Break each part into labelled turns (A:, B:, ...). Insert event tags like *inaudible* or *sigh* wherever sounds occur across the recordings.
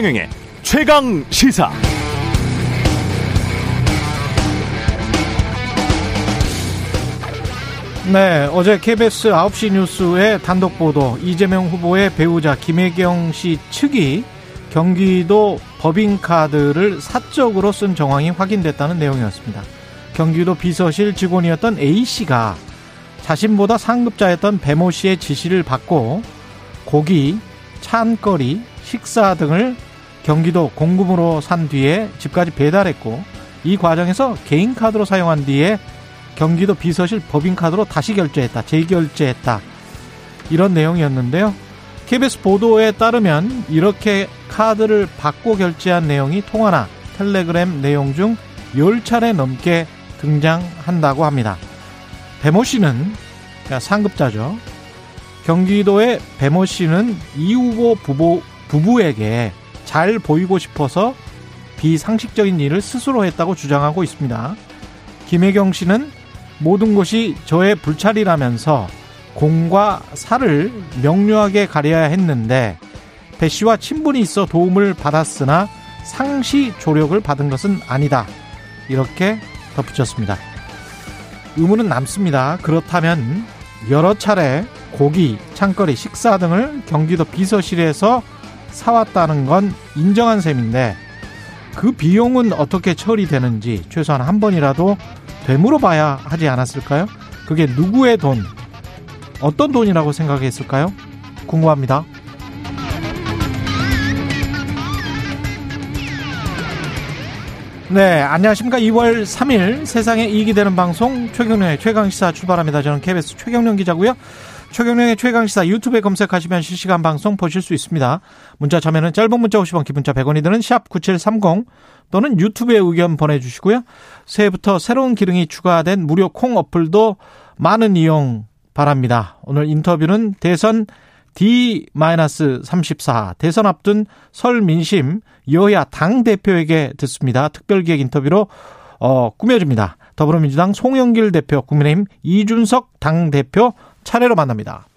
A: 최경영의 최강 시사.
B: 네, 어제 KBS 9시 뉴스의 단독 보도 이재명 후보의 배우자 김혜경 씨 측이 경기도 법인카드를 사적으로 쓴 정황이 확인됐다는 내용이었습니다. 경기도 비서실 직원이었던 A 씨가 자신보다 상급자였던 배모 씨의 지시를 받고 고기, 찬거리, 식사 등을 경기도 공금으로 산 뒤에 집까지 배달했고 이 과정에서 개인 카드로 사용한 뒤에 경기도 비서실 법인카드로 다시 결제했다. 재결제했다. 이런 내용이었는데요. KBS 보도에 따르면 이렇게 카드를 받고 결제한 내용이 통화나 텔레그램 내용 중 10차례 넘게 등장한다고 합니다. 배모 씨는 상급자죠. 경기도의 배모 씨는 이 후보 부부, 부부에게 잘 보이고 싶어서 비상식적인 일을 스스로 했다고 주장하고 있습니다. 김혜경 씨는 모든 것이 저의 불찰이라면서 공과 사를 명료하게 가려야 했는데 배 씨와 친분이 있어 도움을 받았으나 상시 조력을 받은 것은 아니다. 이렇게 덧붙였습니다. 의문은 남습니다. 그렇다면 여러 차례 고기, 창거리, 식사 등을 경기도 비서실에서 사왔다는 건 인정한 셈인데 그 비용은 어떻게 처리되는지 최소한 한 번이라도 되물어 봐야 하지 않았을까요? 그게 누구의 돈, 어떤 돈이라고 생각했을까요? 궁금합니다. 네, 안녕하십니까. 2월 3일 세상에 이익이 되는 방송 최경련의 최강시사 출발합니다. 저는 KBS 최경련 기자고요. 최경련의 최강시사 유튜브에 검색하시면 실시간 방송 보실 수 있습니다. 문자 참여는 짧은 문자 50원, 기본자 100원이 드는 샵 9730 또는 유튜브에 의견 보내주시고요. 새해부터 새로운 기능이 추가된 무료 콩 어플도 많은 이용 바랍니다. 오늘 인터뷰는 대선 D-34 대선 앞둔 설 민심 여야 당 대표에게 듣습니다. 특별기획 인터뷰로 어, 꾸며집니다. 더불어민주당 송영길 대표, 국민의힘 이준석 당 대표 차례로 만납니다.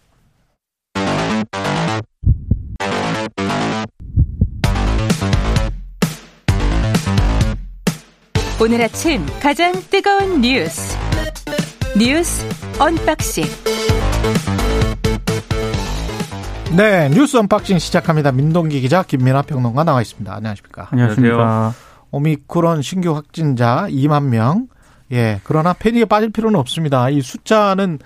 C: 오늘 아침 가장 뜨거운 뉴스 뉴스 unboxing
B: 네 뉴스 unboxing 시작합니다. 민동기 기자 김민아 평론가 나와 있습니다. 안녕하십니까?
D: 안녕하십니까?
B: 오미크론 신규 확진자 2만 명. 예 그러나 패닉에 빠질 필요는 없습니다. 이 숫자는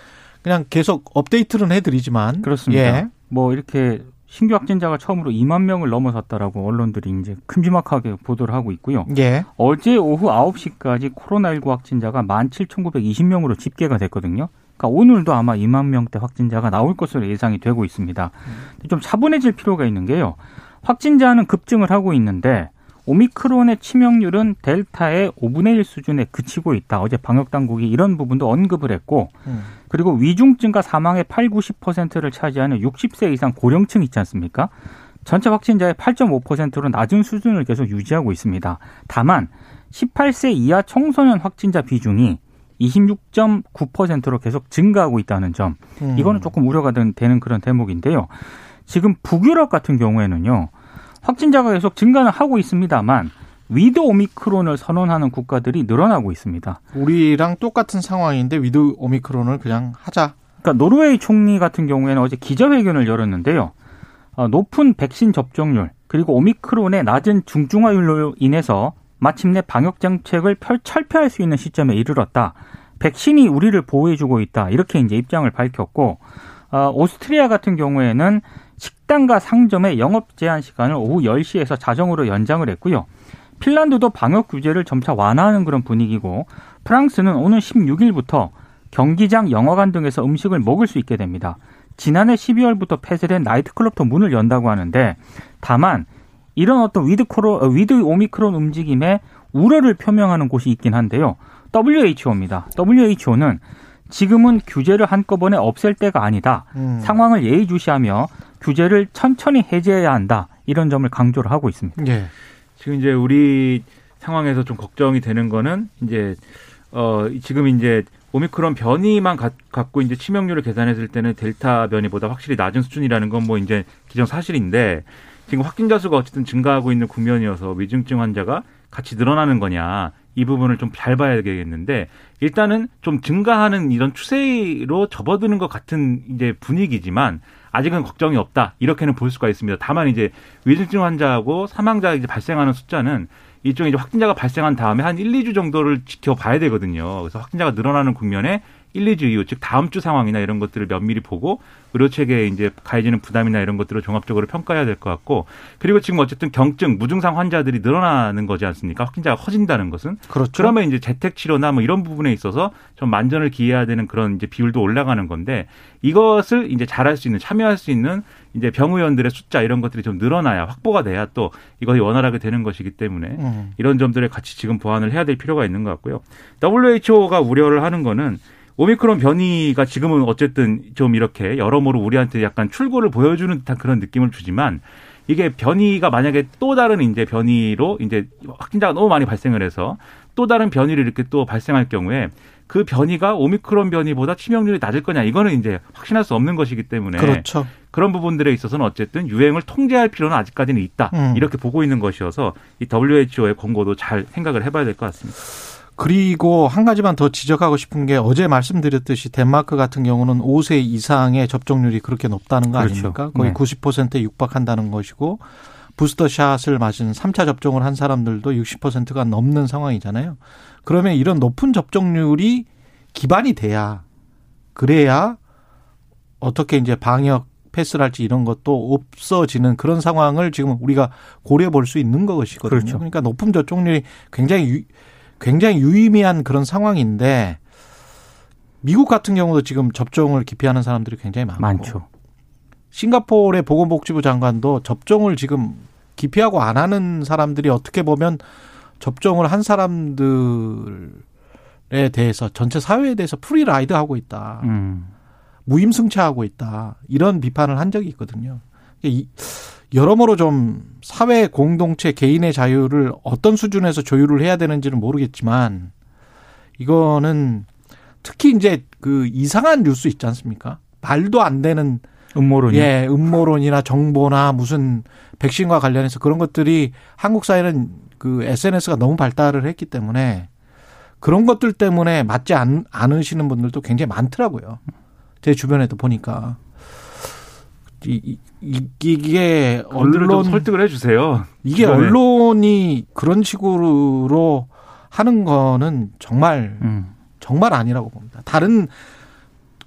B: 그냥 계속 업데이트는 해드리지만
D: 그렇습니다. 예. 뭐 이렇게 신규 확진자가 처음으로 2만 명을 넘어섰다라고 언론들이 이제 큼지막하게 보도를 하고 있고요. 예. 어제 오후 9시까지 코로나19 확진자가 17,920명으로 집계가 됐거든요. 그러니까 오늘도 아마 2만 명대 확진자가 나올 것으로 예상이 되고 있습니다. 좀 차분해질 필요가 있는 게요. 확진자는 급증을 하고 있는데 오미크론의 치명률은 델타의 5분의 1 수준에 그치고 있다. 어제 방역 당국이 이런 부분도 언급을 했고 음. 그리고 위중증과 사망의 8, 90%를 차지하는 60세 이상 고령층 있지 않습니까? 전체 확진자의 8.5%로 낮은 수준을 계속 유지하고 있습니다. 다만 18세 이하 청소년 확진자 비중이 26.9%로 계속 증가하고 있다는 점. 음. 이거는 조금 우려가 되는 그런 대목인데요. 지금 북유럽 같은 경우에는요. 확진자가 계속 증가는 하고 있습니다만 with 오미크론을 선언하는 국가들이 늘어나고 있습니다.
B: 우리랑 똑같은 상황인데 with 오미크론을 그냥 하자.
D: 그러니까 노르웨이 총리 같은 경우에는 어제 기자회견을 열었는데요. 어, 높은 백신 접종률 그리고 오미크론의 낮은 중증화율로 인해서 마침내 방역 정책을 펼, 철폐할 수 있는 시점에 이르렀다. 백신이 우리를 보호해주고 있다. 이렇게 이제 입장을 밝혔고 어, 오스트리아 같은 경우에는 식당과 상점의 영업 제한 시간을 오후 10시에서 자정으로 연장을 했고요. 핀란드도 방역 규제를 점차 완화하는 그런 분위기고 프랑스는 오는 16일부터 경기장, 영화관 등에서 음식을 먹을 수 있게 됩니다. 지난해 12월부터 폐쇄된 나이트클럽도 문을 연다고 하는데 다만 이런 어떤 with 코로 with 오미크론 움직임에 우려를 표명하는 곳이 있긴 한데요. WHO입니다. WHO는 지금은 규제를 한꺼번에 없앨 때가 아니다. 음. 상황을 예의주시하며 규제를 천천히 해제해야 한다. 이런 점을 강조를 하고 있습니다. 예.
E: 지금 이제 우리 상황에서 좀 걱정이 되는 거는 이제 어 지금 이제 오미크론 변이만 가, 갖고 이제 치명률을 계산했을 때는 델타 변이보다 확실히 낮은 수준이라는 건 뭐 이제 기정 사실인데 지금 확진자 수가 어쨌든 증가하고 있는 국면이어서 위중증 환자가 같이 늘어나는 거냐 이 부분을 좀 잘 봐야 되겠는데 일단은 좀 증가하는 이런 추세로 접어드는 것 같은 이제 분위기지만 아직은 걱정이 없다 이렇게는 볼 수가 있습니다. 다만 이제 위중증 환자하고 사망자 이제 발생하는 숫자는 일종의 이제 확진자가 발생한 다음에 한 1, 2주 정도를 지켜봐야 되거든요. 그래서 확진자가 늘어나는 국면에 1, 2주 이후, 즉 다음 주 상황이나 이런 것들을 면밀히 보고 의료 체계에 이제 가해지는 부담이나 이런 것들을 종합적으로 평가해야 될 것 같고 그리고 지금 어쨌든 경증, 무증상 환자들이 늘어나는 거지 않습니까? 확진자가 커진다는 것은 그렇죠. 그러면 이제 재택 치료나 뭐 이런 부분에 있어서 좀 만전을 기해야 되는 그런 이제 비율도 올라가는 건데 이것을 이제 잘할 수 있는 참여할 수 있는 이제 병의원들의 숫자 이런 것들이 좀 늘어나야 확보가 돼야 또 이것이 원활하게 되는 것이기 때문에 음. 이런 점들에 같이 지금 보완을 해야 될 필요가 있는 것 같고요. WHO가 우려를 하는 거는 오미크론 변이가 지금은 어쨌든 좀 이렇게 여러모로 우리한테 약간 출구를 보여주는 듯한 그런 느낌을 주지만 이게 변이가 만약에 또 다른 이제 변이로 이제 확진자가 너무 많이 발생을 해서 또 다른 변이를 이렇게 또 발생할 경우에 그 변이가 오미크론 변이보다 치명률이 낮을 거냐 이거는 이제 확신할 수 없는 것이기 때문에
B: 그렇죠.
E: 그런 부분들에 있어서는 어쨌든 유행을 통제할 필요는 아직까지는 있다 음. 이렇게 보고 있는 것이어서 이 WHO의 권고도 잘 생각을 해봐야 될 것 같습니다.
B: 그리고 한 가지만 더 지적하고 싶은 게 어제 말씀드렸듯이 덴마크 같은 경우는 5세 이상의 접종률이 그렇게 높다는 거 그렇죠. 아닙니까? 거의 네. 90%에 육박한다는 것이고 부스터샷을 맞은 3차 접종을 한 사람들도 60%가 넘는 상황이잖아요. 그러면 이런 높은 접종률이 기반이 돼야 그래야 어떻게 이제 방역 패스를 할지 이런 것도 없어지는 그런 상황을 지금 우리가 고려해 볼 수 있는 것이거든요. 그렇죠. 그러니까 높은 접종률이 굉장히 유, 굉장히 유의미한 그런 상황인데 미국 같은 경우도 지금 접종을 기피하는 사람들이 굉장히 많고
D: 많죠.
B: 싱가포르의 보건복지부 장관도 접종을 지금 기피하고 안 하는 사람들이 어떻게 보면 접종을 한 사람들에 대해서 전체 사회에 대해서 free ride 하고 있다. 음. 무임승차하고 있다. 이런 비판을 한 적이 있거든요. 이, 여러모로 좀 사회 공동체 개인의 자유를 어떤 수준에서 조율을 해야 되는지는 모르겠지만 이거는 특히 이제 그 이상한 뉴스 있지 않습니까? 말도 안 되는
D: 음모론
B: 예, 음모론이나 정보나 무슨 백신과 관련해서 그런 것들이 한국 사회는 그 SNS가 너무 발달을 했기 때문에 그런 것들 때문에 맞지 않, 않으시는 분들도 굉장히 많더라고요. 제 주변에도 보니까. 이, 이게
E: 언론 설득을 해주세요.
B: 이게 주변에. 언론이 그런 식으로 하는 거는 정말 음. 정말 아니라고 봅니다. 다른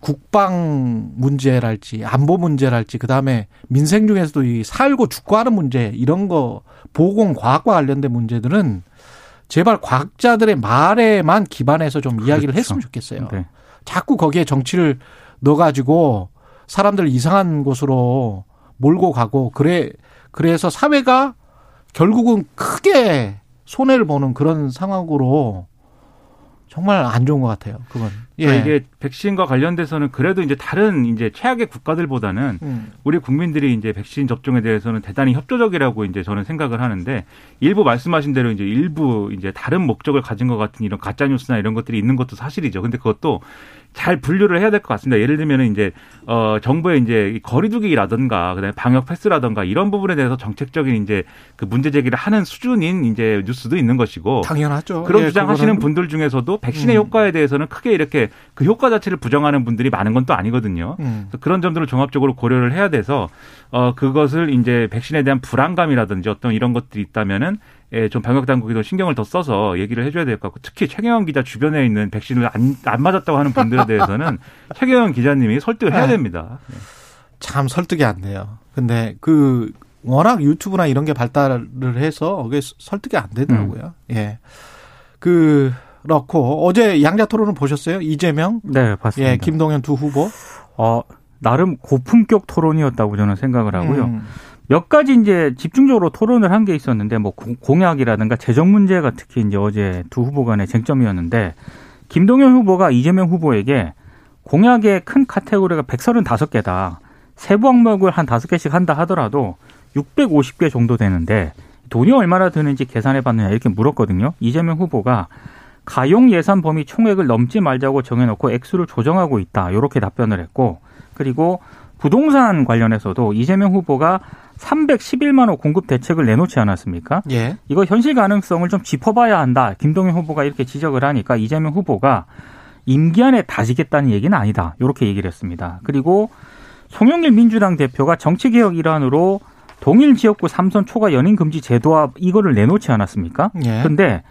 B: 국방 문제랄지 안보 문제랄지 그다음에 민생 중에서도 이 살고 죽고 하는 문제 이런 거 보건 과학과 관련된 문제들은 제발 과학자들의 말에만 기반해서 좀 그렇죠. 이야기를 했으면 좋겠어요. 네. 자꾸 거기에 정치를 넣어가지고 사람들 이상한 곳으로 몰고 가고 그래 그래서 사회가 결국은 크게 손해를 보는 그런 상황으로 정말 안 좋은 것 같아요. 그건.
E: 예. 그러니까 이게 백신과 관련돼서는 그래도 이제 다른 이제 최악의 국가들보다는 음. 우리 국민들이 이제 백신 접종에 대해서는 대단히 협조적이라고 이제 저는 생각을 하는데 일부 말씀하신 대로 이제 일부 이제 다른 목적을 가진 것 같은 이런 가짜 뉴스나 이런 것들이 있는 것도 사실이죠. 근데 그것도 잘 분류를 해야 될 것 같습니다. 예를 들면은 이제 어 정부의 이제 거리두기라든가 그다음에 방역 패스라든가 이런 부분에 대해서 정책적인 이제 그 문제 제기를 하는 수준인 이제 뉴스도 있는 것이고
B: 당연하죠.
E: 그런 예, 주장하시는 분들 중에서도 백신의 음. 효과에 대해서는 크게 이렇게 그 효과 자체를 부정하는 분들이 많은 건 또 아니거든요. 음. 그런 점들을 종합적으로 고려를 해야 돼서 어 그것을 이제 백신에 대한 불안감이라든지 어떤 이런 것들이 있다면은 예, 좀 방역 당국이 더 신경을 더 써서 얘기를 해줘야 될 것 같고 특히 최경영 기자 주변에 있는 백신을 안, 안 맞았다고 하는 분들에 대해서는 *laughs* 최경영 기자님이 설득을 해야 네. 됩니다. 네.
B: 참 설득이 안 돼요. 근데 그 워낙 유튜브나 이런 게 발달을 해서 그게 설득이 안 되더라고요. 음. 예. 그 그렇고 어제 양자 토론을 보셨어요? 이재명,
D: 네, 봤습니다.
B: 예, 김동연 두 후보.
D: 어, 나름 고품격 토론이었다고 저는 생각을 하고요. 음. 몇 가지 이제 집중적으로 토론을 한 게 있었는데 뭐 공약이라든가 재정 문제가 특히 이제 어제 두 후보 간의 쟁점이었는데 김동연 후보가 이재명 후보에게 공약의 큰 카테고리가 135개다. 세부 항목을 한 5개씩 한다 하더라도 650개 정도 되는데 돈이 얼마나 드는지 계산해 봤느냐 이렇게 물었거든요. 이재명 후보가 가용 예산 범위 총액을 넘지 말자고 정해놓고 액수를 조정하고 있다. 이렇게 답변을 했고 그리고 부동산 관련해서도 이재명 후보가 311만 호 공급 대책을 내놓지 않았습니까? 예. 이거 현실 가능성을 좀 짚어봐야 한다. 김동연 후보가 이렇게 지적을 하니까 이재명 후보가 임기 안에 다지겠다는 얘기는 아니다. 이렇게 얘기를 했습니다. 그리고 송영길 민주당 대표가 정치개혁 일환으로 동일 지역구 삼선 초과 연임 금지 제도와 이거를 내놓지 않았습니까? 예. 근데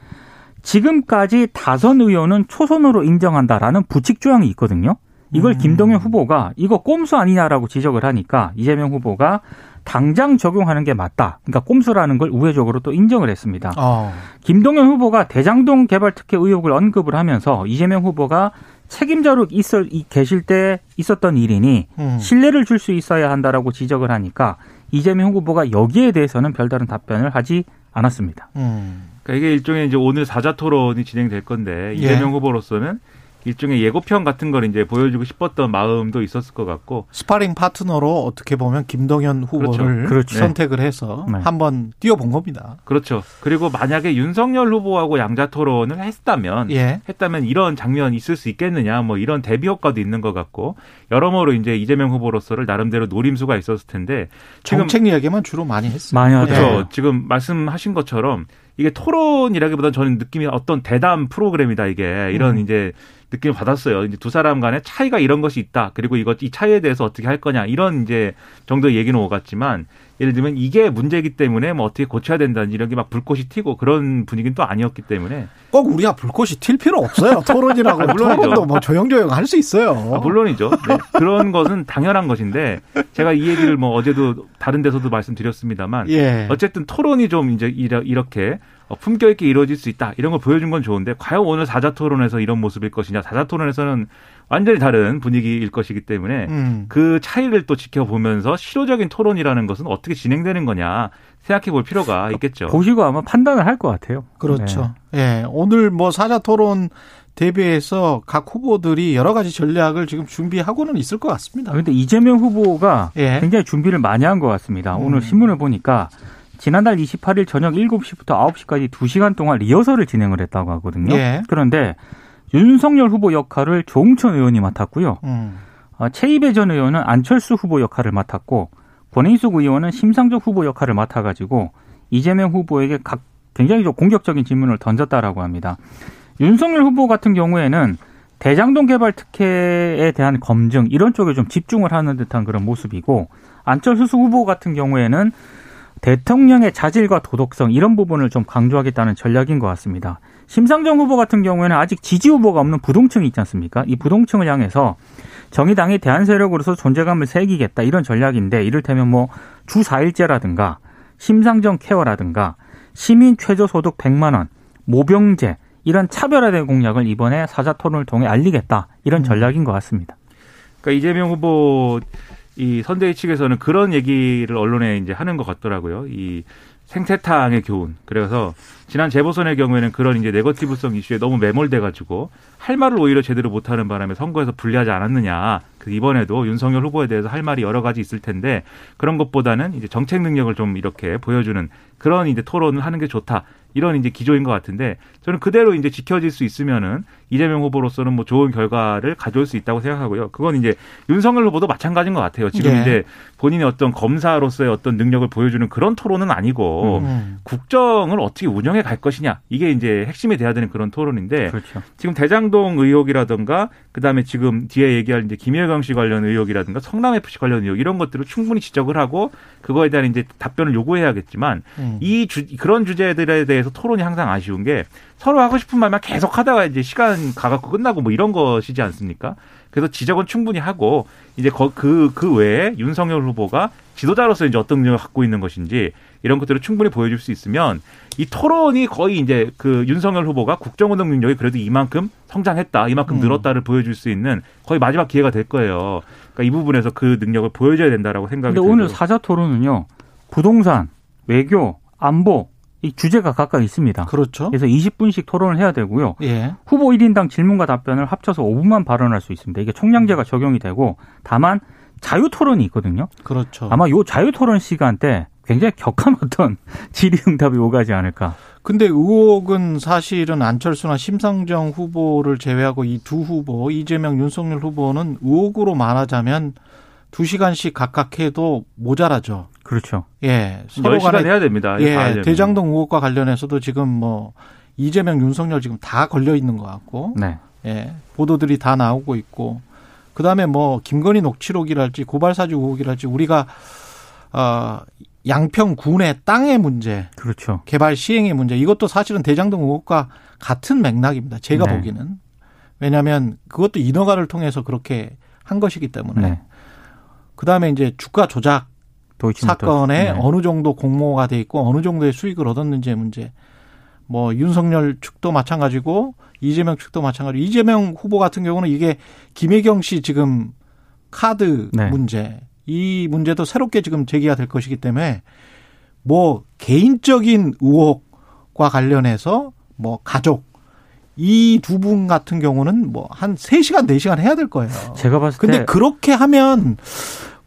D: 지금까지 다선 의원은 초선으로 인정한다라는 부칙 조항이 있거든요. 이걸 음. 김동연 후보가 이거 꼼수 아니냐라고 지적을 하니까 이재명 후보가 당장 적용하는 게 맞다. 그러니까 꼼수라는 걸 우회적으로 또 인정을 했습니다. 어. 김동연 후보가 대장동 개발 특혜 의혹을 언급을 하면서 이재명 후보가 책임자로 있어 계실 때 있었던 일이니 음. 신뢰를 줄 수 있어야 한다라고 지적을 하니까 이재명 후보가 여기에 대해서는 별다른 답변을 하지 않았습니다. 음.
E: 그러니까 이게 일종의 이제 오늘 사자 토론이 진행될 건데 이재명 예. 후보로서는 일종의 예고편 같은 걸 이제 보여주고 싶었던 마음도 있었을 것 같고
B: 스파링 파트너로 어떻게 보면 김동연 후보를 그렇죠. 그렇죠. 선택을 해서 네. 한번 뛰어본 겁니다.
E: 그렇죠. 그리고 만약에 윤석열 후보하고 양자 토론을 했다면 예. 했다면 이런 장면 있을 수 있겠느냐 뭐 이런 대비 효과도 있는 것 같고 여러모로 이제 이재명 후보로서를 나름대로 노림수가 있었을 텐데
B: 정책 이야기만 주로 많이 했어요.
D: 많이
E: 하죠. 그렇죠. 지금 말씀하신 것처럼 이게 토론이라기보다는 저는 느낌이 어떤 대담 프로그램이다 이게 이런 음. 이제 느낌을 받았어요. 이제 두 사람 간에 차이가 이런 것이 있다. 그리고 이것 이 차이에 대해서 어떻게 할 거냐 이런 이제 정도의 얘기는 오갔지만 예를 들면 이게 문제이기 때문에 뭐 어떻게 고쳐야 된다든지 이런 게 막 불꽃이 튀고 그런 분위기는 또 아니었기 때문에
B: 꼭 우리가 불꽃이 튈 필요 없어요. *laughs* 토론이라고 아, 토론도 뭐 조용조용 할 수 있어요.
E: 아, 물론이죠. 네. 그런 것은 당연한 것인데 제가 이 얘기를 뭐 어제도 다른 데서도 말씀드렸습니다만 예. 어쨌든 토론이 좀 이제 이렇게 어, 품격 있게 이루어질 수 있다 이런 걸 보여준 건 좋은데 과연 오늘 사자 토론에서 이런 모습일 것이냐 사자 토론에서는 완전히 다른 분위기일 것이기 때문에 음. 그 차이를 또 지켜보면서 실효적인 토론이라는 것은 어떻게 진행되는 거냐 생각해 볼 필요가 있겠죠.
D: 보시고 아마 판단을 할 것 같아요.
B: 그렇죠. 네. 예. 오늘 뭐 사자 토론 대비해서 각 후보들이 여러 가지 전략을 지금 준비하고는 있을 것 같습니다.
D: 그런데 이재명 후보가 예. 굉장히 준비를 많이 한 것 같습니다. 음. 오늘 신문을 보니까 지난달 28일 저녁 7시부터 9시까지 2시간 동안 리허설을 진행을 했다고 하거든요. 예. 그런데 윤석열 후보 역할을 조홍천 의원이 맡았고요. 음. 어, 최이배 전 의원은 안철수 후보 역할을 맡았고 권인숙 의원은 심상정 후보 역할을 맡아가지고 이재명 후보에게 각 굉장히 좀 공격적인 질문을 던졌다라고 합니다. 윤석열 후보 같은 경우에는 대장동 개발 특혜에 대한 검증 이런 쪽에 좀 집중을 하는 듯한 그런 모습이고 안철수 후보 같은 경우에는 대통령의 자질과 도덕성 이런 부분을 좀 강조하겠다는 전략인 것 같습니다. 심상정 후보 같은 경우에는 아직 지지 후보가 없는 부동층이 있지 않습니까? 이 부동층을 향해서 정의당이 대한 세력으로서 존재감을 새기겠다 이런 전략인데 이를테면 뭐 주 4일제라든가 심상정 케어라든가 시민 최저 소득 100만 원, 모병제 이런 차별화된 공약을 이번에 사자 토론을 통해 알리겠다 이런 음. 전략인 것 같습니다.
E: 그러니까 이재명 후보 이 선대위 측에서는 그런 얘기를 언론에 이제 하는 것 같더라고요. 이 생태탕의 교훈. 그래서 지난 재보선의 경우에는 그런 이제 네거티브성 이슈에 너무 매몰돼 가지고 할 말을 오히려 제대로 못하는 바람에 선거에서 불리하지 않았느냐. 그 이번에도 윤석열 후보에 대해서 할 말이 여러 가지 있을 텐데 그런 것보다는 이제 정책 능력을 좀 이렇게 보여주는 그런 이제 토론을 하는 게 좋다. 이런 이제 기조인 것 같은데 저는 그대로 이제 지켜질 수 있으면은 이재명 후보로서는 뭐 좋은 결과를 가져올 수 있다고 생각하고요. 그건 이제 윤석열 후보도 마찬가지인 것 같아요. 지금 네. 이제 본인의 어떤 검사로서의 어떤 능력을 보여주는 그런 토론은 아니고 음. 국정을 어떻게 운영해 갈 것이냐 이게 이제 핵심이 돼야 되는 그런 토론인데 그렇죠. 지금 대장동 의혹이라든가 그다음에 지금 뒤에 얘기할 이제 김혜경 씨 관련 의혹이라든가 성남 FC 관련 의혹 이런 것들을 충분히 지적을 하고 그거에 대한 이제 답변을 요구해야겠지만 음. 이 주, 그런 주제들에 대해 서 토론이 항상 아쉬운 게 서로 하고 싶은 말만 계속 하다가 이제 시간 가갖고 끝나고 뭐 이런 것이지 않습니까? 그래서 지적은 충분히 하고 이제 그그 그 외에 윤석열 후보가 지도자로서 이제 어떤 능력을 갖고 있는 것인지 이런 것들을 충분히 보여줄 수 있으면 이 토론이 거의 이제 그 윤석열 후보가 국정운동 능력이 그래도 이만큼 성장했다, 이만큼 음. 늘었다를 보여줄 수 있는 거의 마지막 기회가 될 거예요. 그러니까 이 부분에서 그 능력을 보여줘야 된다라고 생각이
D: 듭니다. 오늘 사자 토론은요, 부동산, 외교, 안보 이 주제가 각각 있습니다.
B: 그렇죠.
D: 그래서 20분씩 토론을 해야 되고요. 예. 후보 1인당 질문과 답변을 합쳐서 5분만 발언할 수 있습니다. 이게 총량제가 적용이 되고 다만 자유 토론이 있거든요.
B: 그렇죠.
D: 아마 요 자유 토론 시간 때 굉장히 격한 어떤 *laughs* 질의응답이 오가지 않을까.
B: 근데 의혹은 사실은 안철수나 심상정 후보를 제외하고 이 두 후보 이재명, 윤석열 후보는 의혹으로 말하자면 2시간씩 각각 해도 모자라죠.
D: 그렇죠.
E: 예. 서로 간에 해야 됩니다.
B: 예. 대장동 의혹과 관련해서도 지금 뭐 이재명, 윤석열 지금 다 걸려 있는 것 같고. 네. 예. 보도들이 다 나오고 있고. 그 다음에 뭐 김건희 녹취록이랄지 고발사주 의혹이랄지 우리가 어 양평 군의 땅의 문제,
D: 그렇죠.
B: 개발 시행의 문제 이것도 사실은 대장동 의혹과 같은 맥락입니다. 제가 네. 보기는 왜냐하면 그것도 인허가를 통해서 그렇게 한 것이기 때문에 네. 그 다음에 이제 주가 조작 사건에 네. 어느 정도 공모가 돼 있고 어느 정도의 수익을 얻었는지의 문제. 뭐 윤석열 측도 마찬가지고 이재명 측도 마찬가지고 이재명 후보 같은 경우는 이게 김혜경 씨 지금 카드 네. 문제 이 문제도 새롭게 지금 제기가 될 것이기 때문에 뭐 개인적인 의혹과 관련해서 뭐 가족 이 두 분 같은 경우는 뭐 한 세시간네시간 해야 될 거예요.
D: 제가 봤을
B: 때 근데 그렇게 하면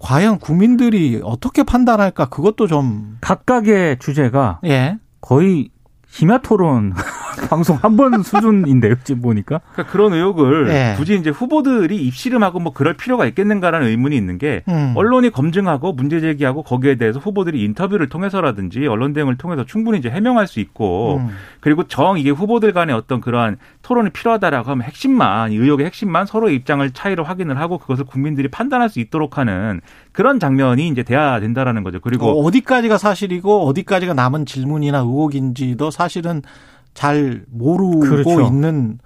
B: 과연 국민들이 어떻게 판단할까 그것도 좀
D: 각각의 주제가 예. 거의 심야 토론 *laughs* 방송 한 번 수준인데요, 지금 보니까.
E: 그러니까 그런 의혹을 네. 굳이 이제 후보들이 입씨름하고 뭐 그럴 필요가 있겠는가라는 의문이 있는 게 음. 언론이 검증하고 문제 제기하고 거기에 대해서 후보들이 인터뷰를 통해서라든지 언론 대응을 통해서 충분히 이제 해명할 수 있고 음. 그리고 정 이게 후보들 간의 어떤 그러한 토론이 필요하다라고 하면 핵심만 의혹의 핵심만 서로의 입장을 차이를 확인을 하고 그것을 국민들이 판단할 수 있도록 하는 그런 장면이 이제 돼야 된다라는 거죠. 그리고
B: 어, 어디까지가 사실이고 어디까지가 남은 질문이나 의혹인지도 사실은 잘 모르고 그렇죠. 있는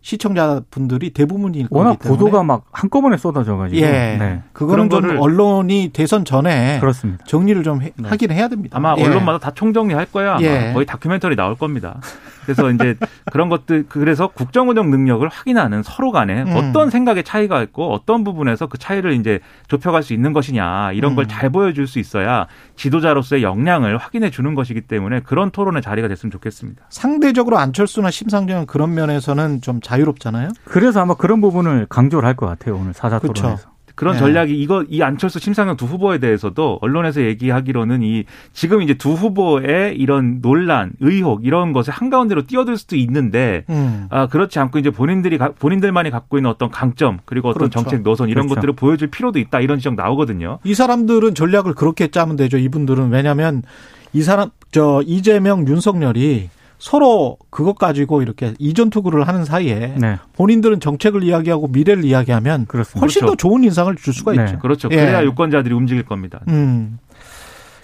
B: 시청자분들이 대부분일
D: 워낙 보도가 막 한꺼번에 쏟아져가지고.
B: 예. 네. 그거는 좀 언론이 대선 전에
D: 그렇습니다.
B: 정리를 좀 네. 하긴 해야 됩니다.
E: 아마 예. 언론마다 다 총정리할 거야. 예. 거의 다큐멘터리 나올 겁니다. 그래서 이제 그런 것들 그래서 국정 운영 능력을 확인하는 서로 간에 음. 어떤 생각의 차이가 있고 어떤 부분에서 그 차이를 이제 좁혀갈 수 있는 것이냐 이런 음. 걸잘 보여줄 수 있어야 지도자로서의 역량을 확인해 주는 것이기 때문에 그런 토론의 자리가 됐으면 좋겠습니다.
B: 상대적으로 안철수나 심상정은 그런 면에서는 좀 자유롭잖아요.
D: 그래서 아마 그런 부분을 강조를 할 것 같아요 오늘 사자 토론에서. 그렇죠.
E: 그런 네. 전략이 이거 이 안철수 심상정 두 후보에 대해서도 언론에서 얘기하기로는 이 지금 이제 두 후보의 이런 논란, 의혹 이런 것을 한가운데로 뛰어들 수도 있는데 음. 아 그렇지 않고 이제 본인들이 본인들만이 갖고 있는 어떤 강점 그리고 어떤 그렇죠. 정책 노선 이런 그렇죠. 것들을 보여줄 필요도 있다 이런 지적 나오거든요.
B: 이 사람들은 전략을 그렇게 짜면 되죠. 이분들은 왜냐하면 이 사람 저 이재명 윤석열이 서로 그것 가지고 이렇게 이전 투구를 하는 사이에 네. 본인들은 정책을 이야기하고 미래를 이야기하면 그렇습니다. 훨씬 그렇죠. 더 좋은 인상을 줄 수가 네. 있죠.
E: 그렇죠. 그래야 예. 유권자들이 움직일 겁니다. 음.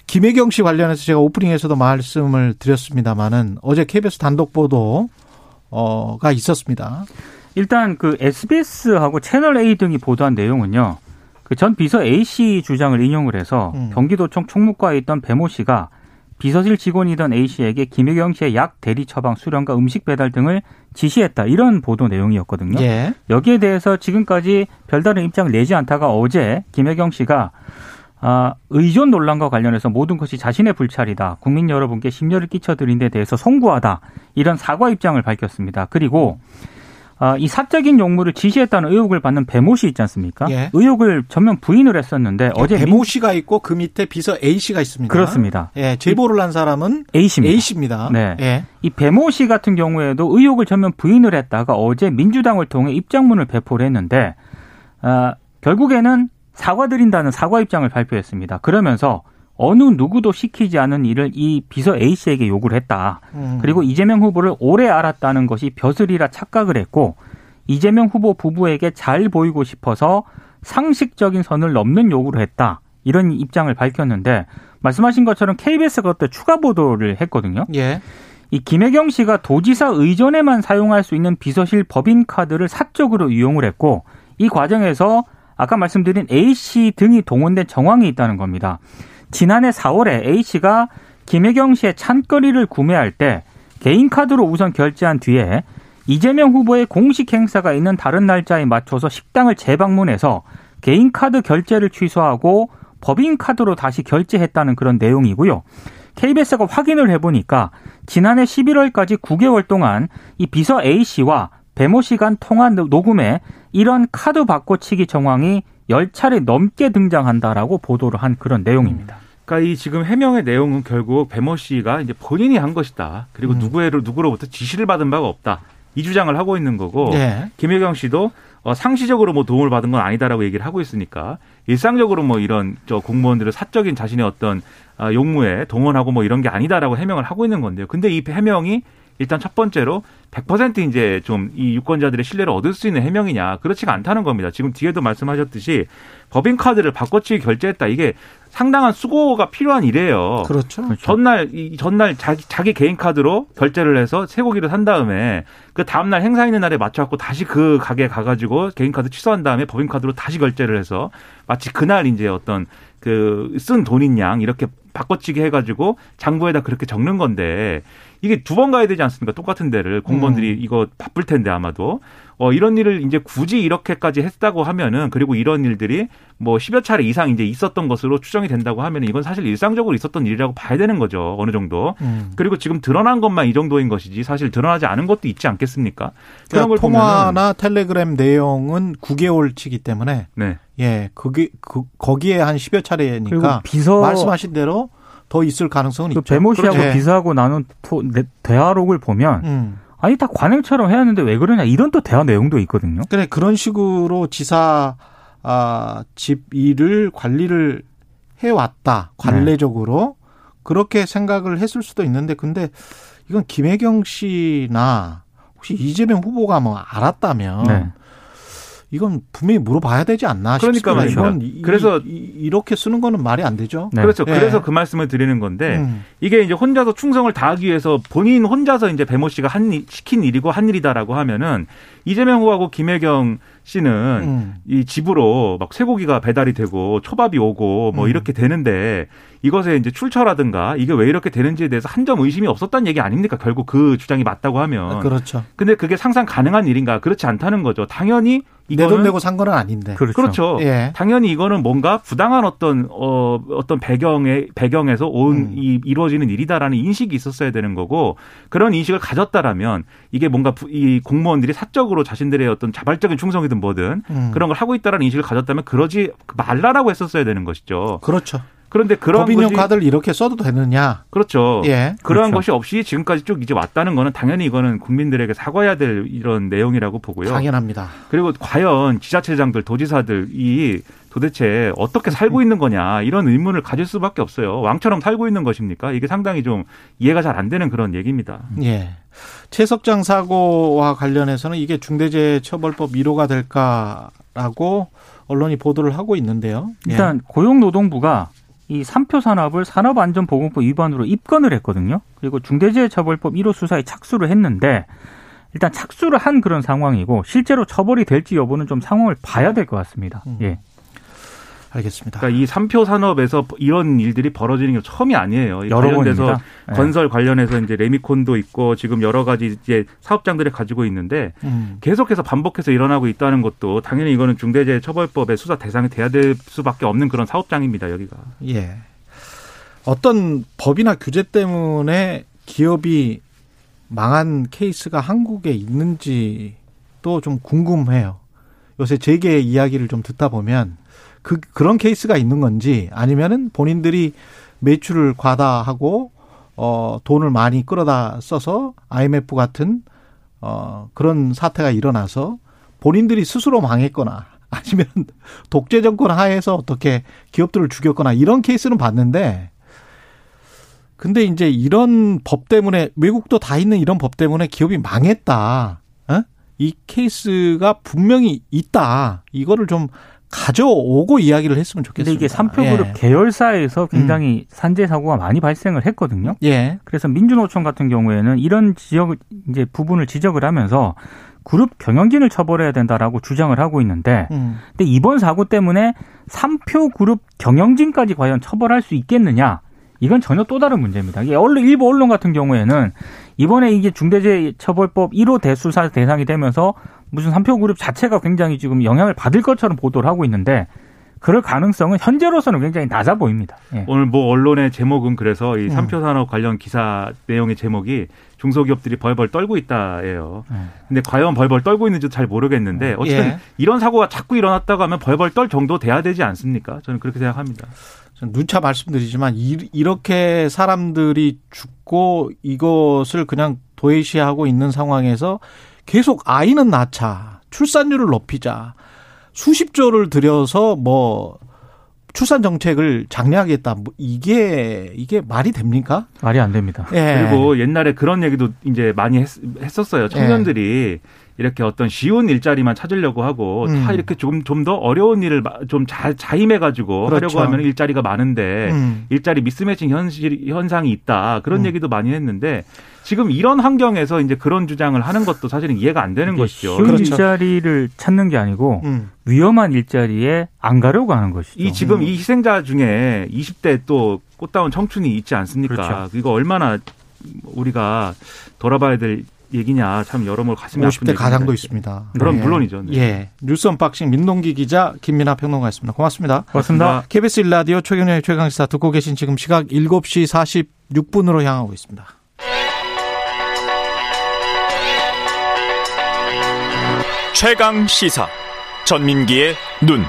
B: 김혜경 씨 관련해서 제가 오프닝에서도 말씀을 드렸습니다마는 어제 KBS 단독 보도가 있었습니다.
D: 일단 그 SBS하고 채널 A 등이 보도한 내용은요. 그 전 비서 A 씨 주장을 인용을 해서 음. 경기도청 총무과에 있던 배모 씨가 비서실 직원이던 A 씨에게 김혜경 씨의 약 대리 처방, 수령과 음식 배달 등을 지시했다. 이런 보도 내용이었거든요. 예. 여기에 대해서 지금까지 별다른 입장을 내지 않다가 어제 김혜경 씨가 아, 의존 논란과 관련해서 모든 것이 자신의 불찰이다. 국민 여러분께 심려를 끼쳐드린 데 대해서 송구하다. 이런 사과 입장을 밝혔습니다. 그리고 음. 아, 이 사적인 용무를 지시했다는 의혹을 받는 배모 씨 있지 않습니까? 예. 의혹을 전면 부인을 했었는데
B: 어제 배모 씨가 있고 그 밑에 비서 A 씨가 있습니다.
D: 그렇습니다.
B: 예, 제보를 한 사람은 A 씨입니다. A 씨입니다.
D: 네. 예. 이 배모 씨 같은 경우에도 의혹을 전면 부인을 했다가 어제 민주당을 통해 입장문을 배포를 했는데 아, 결국에는 사과드린다는 사과 입장을 발표했습니다. 그러면서 어느 누구도 시키지 않은 일을 이 비서 A 씨에게 요구를 했다. 음. 그리고 이재명 후보를 오래 알았다는 것이 벼슬이라 착각을 했고 이재명 후보 부부에게 잘 보이고 싶어서 상식적인 선을 넘는 요구를 했다. 이런 입장을 밝혔는데 말씀하신 것처럼 KBS가 그때 추가 보도를 했거든요. 예. 이 김혜경 씨가 도지사 의전에만 사용할 수 있는 비서실 법인 카드를 사적으로 이용을 했고 이 과정에서 아까 말씀드린 A 씨 등이 동원된 정황이 있다는 겁니다. 지난해 4월에 A씨가 김혜경 씨의 찬거리를 구매할 때 개인 카드로 우선 결제한 뒤에 이재명 후보의 공식 행사가 있는 다른 날짜에 맞춰서 식당을 재방문해서 개인 카드 결제를 취소하고 법인 카드로 다시 결제했다는 그런 내용이고요. KBS가 확인을 해보니까 지난해 11월까지 9개월 동안 이 비서 A 씨와 배모 씨간 통화 녹음에 이런 카드 바꿔치기 정황이 10차례 넘게 등장한다라고 보도를 한 그런 내용입니다.
E: 그러니까 이 지금 해명의 내용은 결국 배모 씨가 이제 본인이 한 것이다. 그리고 음. 누구로 누구로부터 지시를 받은 바가 없다. 이 주장을 하고 있는 거고 예. 김혜경 씨도 어, 상시적으로 뭐 도움을 받은 건 아니다라고 얘기를 하고 있으니까 일상적으로 뭐 이런 저 공무원들의 사적인 자신의 어떤 아, 용무에 동원하고 뭐 이런 게 아니다라고 해명을 하고 있는 건데요. 근데 이 해명이 일단 첫 번째로 100% 이제 좀 이 유권자들의 신뢰를 얻을 수 있는 해명이냐 그렇지가 않다는 겁니다. 지금 뒤에도 말씀하셨듯이 법인 카드를 바꿔치기 결제했다 이게 상당한 수고가 필요한 일이에요.
B: 그렇죠. 그렇죠.
E: 전날 이 전날 자기 자기 개인 카드로 결제를 해서 쇠고기를 산 다음에 그 다음 날 행사 있는 날에 맞춰 갖고 다시 그 가게에 가 가지고 개인 카드 취소한 다음에 법인 카드로 다시 결제를 해서 마치 그날 이제 어떤 그 쓴 돈인 양 이렇게 바꿔치기 해가지고 장부에다 그렇게 적는 건데 이게 두 번 가야 되지 않습니까? 똑같은 데를 공무원들이 음. 이거 바쁠 텐데 아마도 어 이런 일을 이제 굳이 이렇게까지 했다고 하면은 그리고 이런 일들이 뭐 10여 차례 이상 이제 있었던 것으로 추정이 된다고 하면은 이건 사실 일상적으로 있었던 일이라고 봐야 되는 거죠. 어느 정도. 음. 그리고 지금 드러난 것만 이 정도인 것이지 사실 드러나지 않은 것도 있지 않겠습니까?
B: 그런 그러니까 걸 통화나 보면은. 텔레그램 내용은 9개월치기 때문에 네. 예, 그게 그 거기에 한 10여 차례니까 비서 말씀하신 대로 더 있을 가능성은 그 있죠.
D: 배모 씨하고 그렇죠. 비서하고 나눈 토, 대화록을 보면 음. 아니 다 관행처럼 해야 하는데 왜 그러냐 이런 또 대화 내용도 있거든요.
B: 그래 그런 식으로 지사 아, 집 일을 관리를 해왔다 관례적으로 네. 그렇게 생각을 했을 수도 있는데 근데 이건 김혜경 씨나 혹시 이재명 후보가 뭐 알았다면 네. 이건 분명히 물어봐야 되지 않나
E: 그러니까
B: 말이죠. 그래서 이, 렇게 쓰는 거는 말이 안 되죠.
E: 네. 그렇죠. 네. 그래서 그 말씀을 드리는 건데 음. 이게 이제 혼자서 충성을 다하기 위해서 본인 혼자서 이제 배모 씨가 한 시킨 일이고 한 일이다라고 하면은 이재명 후보하고 김혜경 씨는 음. 이 집으로 막 쇠고기가 배달이 되고 초밥이 오고 뭐 음. 이렇게 되는데 이것에 이제 출처라든가 이게 왜 이렇게 되는지에 대해서 한 점 의심이 없었다는 얘기 아닙니까? 결국 그 주장이 맞다고 하면.
B: 그렇죠.
E: 근데 그게 상상 가능한 일인가? 그렇지 않다는 거죠. 당연히
B: 내 돈 내고 산 거는 아닌데.
E: 그렇죠. 그렇죠. 예. 당연히 이거는 뭔가 부당한 어떤 어 어떤 배경에 배경에서 온이 음. 이루어지는 일이다라는 인식이 있었어야 되는 거고 그런 인식을 가졌다라면 이게 뭔가 이 공무원들이 사적으로 자신들의 어떤 자발적인 충성이든 뭐든 음. 그런 걸 하고 있다라는 인식을 가졌다면 그러지 말라라고 했었어야 되는 것이죠.
B: 그렇죠.
E: 그런데 그런
B: 법인용 것이, 카드를 이렇게 써도 되느냐?
E: 그렇죠. 예. 그러한 그렇죠. 것이 없이 지금까지 쭉 이제 왔다는 거는 당연히 이거는 국민들에게 사과해야 될 이런 내용이라고 보고요.
B: 당연합니다.
E: 그리고 과연 지자체장들, 도지사들이 도대체 어떻게 살고 있는 거냐 이런 의문을 가질 수밖에 없어요. 왕처럼 살고 있는 것입니까? 이게 상당히 좀 이해가 잘 안 되는 그런 얘기입니다.
B: 예. 최석장 사고와 관련해서는 이게 중대재해처벌법 1호가 될까라고 언론이 보도를 하고 있는데요.
D: 예. 일단 고용노동부가 이 삼표 산업을 산업안전보건법 위반으로 입건을 했거든요. 그리고 중대재해처벌법 1호 수사에 착수를 했는데 일단 착수를 한 그런 상황이고 실제로 처벌이 될지 여부는 좀 상황을 봐야 될 것 같습니다. 음. 예.
B: 알겠습니다.
E: 그러니까 이 삼표 산업에서 이런 일들이 벌어지는 게 처음이 아니에요. 여러 관련돼서 네. 건설 관련해서 이제 레미콘도 있고 지금 여러 가지 이제 사업장들이 가지고 있는데 음. 계속해서 반복해서 일어나고 있다는 것도 당연히 이거는 중대재해처벌법의 수사 대상이 돼야 될 수밖에 없는 그런 사업장입니다. 여기가.
B: 예. 어떤 법이나 규제 때문에 기업이 망한 케이스가 한국에 있는지도 좀 궁금해요. 요새 재계 이야기를 좀 듣다 보면 그 그런 케이스가 있는 건지 아니면은 본인들이 매출을 과다하고 어 돈을 많이 끌어다 써서 IMF 같은 어 그런 사태가 일어나서 본인들이 스스로 망했거나 아니면 *laughs* 독재 정권 하에서 어떻게 기업들을 죽였거나 이런 케이스는 봤는데 근데 이제 이런 법 때문에 외국도 다 있는 이런 법 때문에 기업이 망했다. 어? 이 케이스가 분명히 있다. 이거를 좀 가져오고 이야기를 했으면 좋겠습니다.
D: 근데 이게 삼표그룹 예. 계열사에서 굉장히 음. 산재 사고가 많이 발생을 했거든요.
B: 예.
D: 그래서 민주노총 같은 경우에는 이런 지역 이제 부분을 지적을 하면서 그룹 경영진을 처벌해야 된다라고 주장을 하고 있는데, 음. 근데 이번 사고 때문에 삼표 그룹 경영진까지 과연 처벌할 수 있겠느냐? 이건 전혀 또 다른 문제입니다. 이게 언론 일부 언론 같은 경우에는 이번에 이게 중대재해처벌법 1호 대수사 대상이 되면서 무슨 삼표 그룹 자체가 굉장히 지금 영향을 받을 것처럼 보도를 하고 있는데 그럴 가능성은 현재로서는 굉장히 낮아 보입니다.
E: 예. 오늘 뭐 언론의 제목은 그래서 이 음. 삼표 산업 관련 기사 내용의 제목이 중소기업들이 벌벌 떨고 있다예요. 음. 근데 과연 벌벌 떨고 있는지 잘 모르겠는데 음. 어쨌든 예. 이런 사고가 자꾸 일어났다고 하면 벌벌 떨 정도 돼야 되지 않습니까? 저는 그렇게 생각합니다.
B: 누차 말씀드리지만 이렇게 사람들이 죽고 이것을 그냥 도외시하고 있는 상황에서 계속 아이는 낳자, 출산율을 높이자, 수십 조를 들여서 뭐 출산 정책을 장려하겠다. 뭐 이게 이게 말이 됩니까?
D: 말이 안 됩니다.
E: 예. 그리고 옛날에 그런 얘기도 이제 많이 했, 었어요 청년들이 예. 이렇게 어떤 쉬운 일자리만 찾으려고 하고 음. 다 이렇게 좀 좀 더 어려운 일을 좀 잘 자임해 가지고 그렇죠. 하려고 하면 일자리가 많은데 음. 일자리 미스매칭 현실 현상이 있다 그런 음. 얘기도 많이 했는데 지금 이런 환경에서 이제 그런 주장을 하는 것도 사실은 이해가 안 되는 것이죠.
D: 쉬운 그렇죠. 일자리를 찾는 게 아니고 음. 위험한 일자리에 안 가려고 하는 것이죠.
E: 이 지금 이 희생자 중에 20대 또 꽃다운 청춘이 있지 않습니까? 그렇죠. 이거 얼마나 우리가 돌아봐야 될 얘기냐 참 여러모로 가슴이 50대
B: 가장도 있습니다.
E: 그럼 네. 물론이죠.
B: 네. 예. 뉴스 unboxing 민동기 기자 김민아 평론가였습니다. 고맙습니다.
D: 고맙습니다.
B: KBS 일라디오 최경영의 최강시사 듣고 계신 지금 시각 7시 46분으로 향하고 있습니다.
A: 최강 시사 전민기의 눈.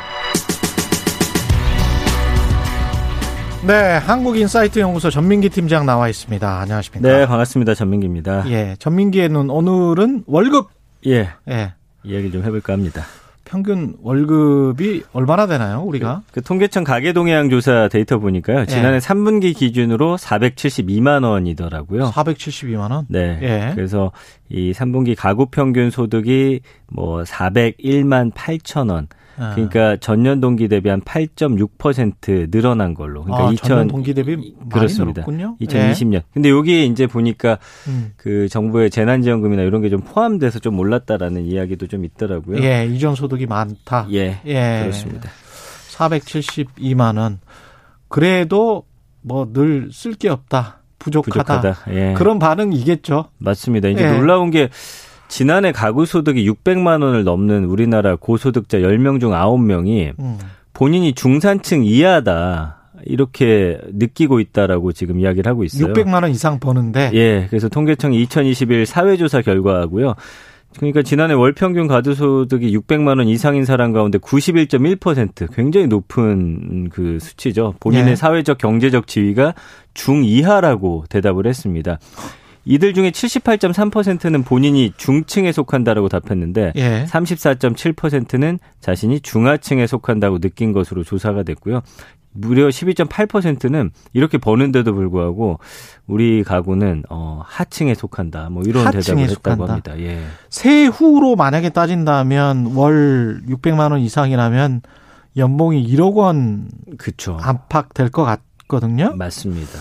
B: 네, 한국인사이트 연구소 전민기 팀장 나와 있습니다. 안녕하십니까?
F: 네, 반갑습니다. 전민기입니다.
B: 예, 전민기의 눈 오늘은 월급.
F: 예. 예. 이야기 좀 해볼까 합니다.
B: 평균 월급이 얼마나 되나요, 우리가?
F: 그, 그 통계청 가계동향 조사 데이터 보니까요. 예. 지난해 예. 3분기 기준으로 472만 원이더라고요.
B: 472만 원?
F: 네. 예. 그래서 이 3분기 가구 평균 소득이 뭐 401만 8천 원. 아. 그러니까 전년 동기 대비 한 8.6% 늘어난 걸로. 그러니까
B: 아, 2000 동기 대비 그렇습니다. 늘었군요.
F: 2020년. 예. 근데 여기에 이제 보니까 음. 그 정부의 재난지원금이나 이런 게 좀 포함돼서 좀 몰랐다라는 이야기도 좀 있더라고요.
B: 예, 이전 소득이 많다.
F: 예, 예. 그렇습니다.
B: 472만 원. 그래도 뭐 늘 쓸 게 없다. 부족하다. 부족하다. 예. 그런 반응이겠죠.
F: 맞습니다. 이제 예. 놀라운 게 지난해 가구 소득이 600만 원을 넘는 우리나라 고소득자 10명 중 9명이 음. 본인이 중산층 이하다. 이렇게 느끼고 있다라고 지금 이야기를 하고 있어요.
B: 600만 원 이상 버는데.
F: 예. 그래서 통계청이 2021 사회조사 결과고요. 그러니까 지난해 월 평균 가구소득이 600만 원 이상인 사람 가운데 91.1% 굉장히 높은 그 수치죠. 본인의 예. 사회적 경제적 지위가 중 이하라고 대답을 했습니다. 이들 중에 78.3%는 본인이 중층에 속한다라고 답했는데 예. 34.7%는 자신이 중하층에 속한다고 느낀 것으로 조사가 됐고요. 무려 12.8%는 이렇게 버는데도 불구하고 우리 가구는 어 하층에 속한다. 뭐 이런 대답을 했다고 속한다. 합니다. 예.
B: 세후로 만약에 따진다면 월 600만 원 이상이라면 연봉이 1억 원 그쵸. 안팎 될 것 같거든요.
F: 맞습니다.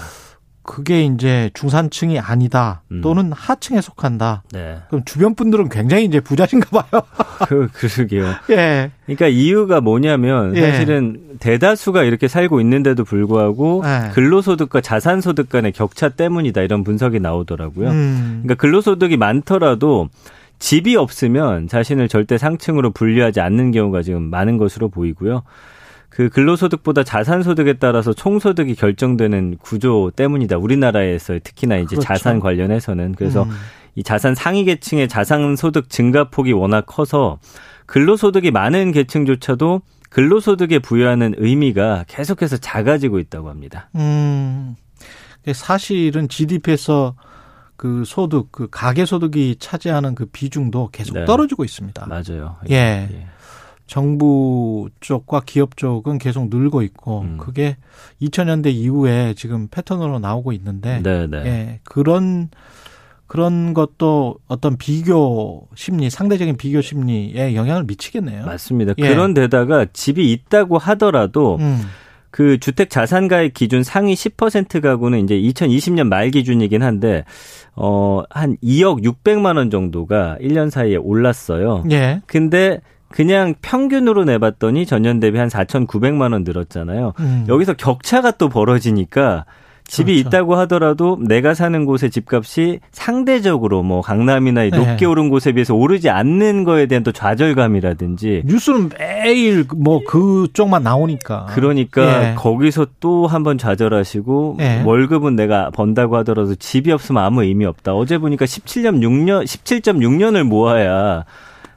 B: 그게 이제 중산층이 아니다 음. 또는 하층에 속한다. 네. 그럼 주변 분들은 굉장히 이제 부자신가 봐요. *laughs*
F: 그 그러게요. *laughs* 예. 그러니까 이유가 뭐냐면 예. 사실은 대다수가 이렇게 살고 있는데도 불구하고 예. 근로소득과 자산소득 간의 격차 때문이다 이런 분석이 나오더라고요. 음. 그러니까 근로소득이 많더라도 집이 없으면 자신을 절대 상층으로 분류하지 않는 경우가 지금 많은 것으로 보이고요. 그 근로소득보다 자산소득에 따라서 총소득이 결정되는 구조 때문이다. 우리나라에서 특히나 이제 그렇죠. 자산 관련해서는 그래서 음. 이 자산 상위 계층의 자산소득 증가폭이 워낙 커서 근로소득이 많은 계층조차도 근로소득에 부여하는 의미가 계속해서 작아지고 있다고 합니다. 음.
B: 사실은 GDP에서 그 소득, 그 가계 소득이 차지하는 그 비중도 계속 네. 떨어지고 있습니다.
F: 맞아요.
B: 예. 예. 정부 쪽과 기업 쪽은 계속 늘고 있고 음. 그게 2000년대 이후에 지금 패턴으로 나오고 있는데 네네. 네. 예, 그런 그런 것도 어떤 비교 심리, 상대적인 비교 심리에 영향을 미치겠네요.
F: 맞습니다. 예. 그런 데다가 집이 있다고 하더라도 음. 그 주택 자산가액 기준 상위 10% 가구는 이제 2020년 말 기준이긴 한데 어한 2억 600만 원 정도가 1년 사이에 올랐어요. 예. 근데 그냥 평균으로 내봤더니 전년 대비 한 4,900만 원 늘었잖아요. 음. 여기서 격차가 또 벌어지니까 집이 그렇죠. 있다고 하더라도 내가 사는 곳의 집값이 상대적으로 뭐 강남이나 네. 높게 오른 곳에 비해서 오르지 않는 거에 대한 또 좌절감이라든지
B: 뉴스는 매일 뭐 그쪽만 나오니까
F: 그러니까 네. 거기서 또 한번 좌절하시고 네. 월급은 내가 번다고 하더라도 집이 없으면 아무 의미 없다. 어제 보니까 17.6년 17.6년을 모아야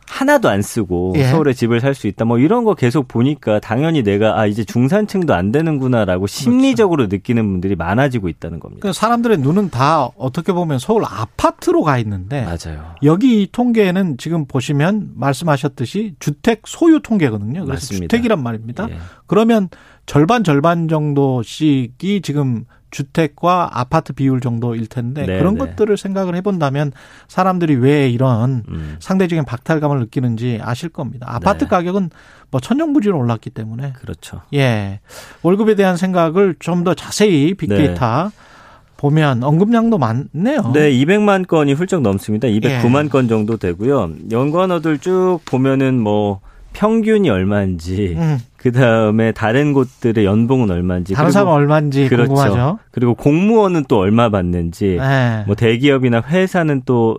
F: 하나도 안 쓰고 예. 서울에 집을 살 수 있다. 뭐 이런 거 계속 보니까 당연히 내가 아 이제 중산층도 안 되는구나라고 그렇죠. 심리적으로 느끼는 분들이 많아지고 있다는 겁니다.
B: 그러니까 사람들의 눈은 다 어떻게 보면 서울 아파트로 가 있는데
F: 맞아요.
B: 여기 이 통계는 지금 보시면 말씀하셨듯이 주택 소유 통계거든요. 그래서 맞습니다. 주택이란 말입니다. 예. 그러면 절반 절반 정도씩이 지금 주택과 아파트 비율 정도일 텐데 네, 그런 네. 것들을 생각을 해본다면 사람들이 왜 이런 음. 상대적인 박탈감을 느끼는지 아실 겁니다. 아파트 네. 가격은 뭐 천정부지로 올랐기 때문에
F: 그렇죠.
B: 예 월급에 대한 생각을 좀 더 자세히 빅데이터 네. 보면 언급량도 많네요.
F: 네, 200만 건이 훌쩍 넘습니다. 209만 예. 건 정도 되고요. 연관어들 쭉 보면은 뭐 평균이 얼마인지, 음. 그 다음에 다른 곳들의 연봉은 얼마인지,
B: 다른 사람 얼마인지 그렇죠. 궁금하죠.
F: 그리고 공무원은 또 얼마 받는지, 네. 뭐 대기업이나 회사는 또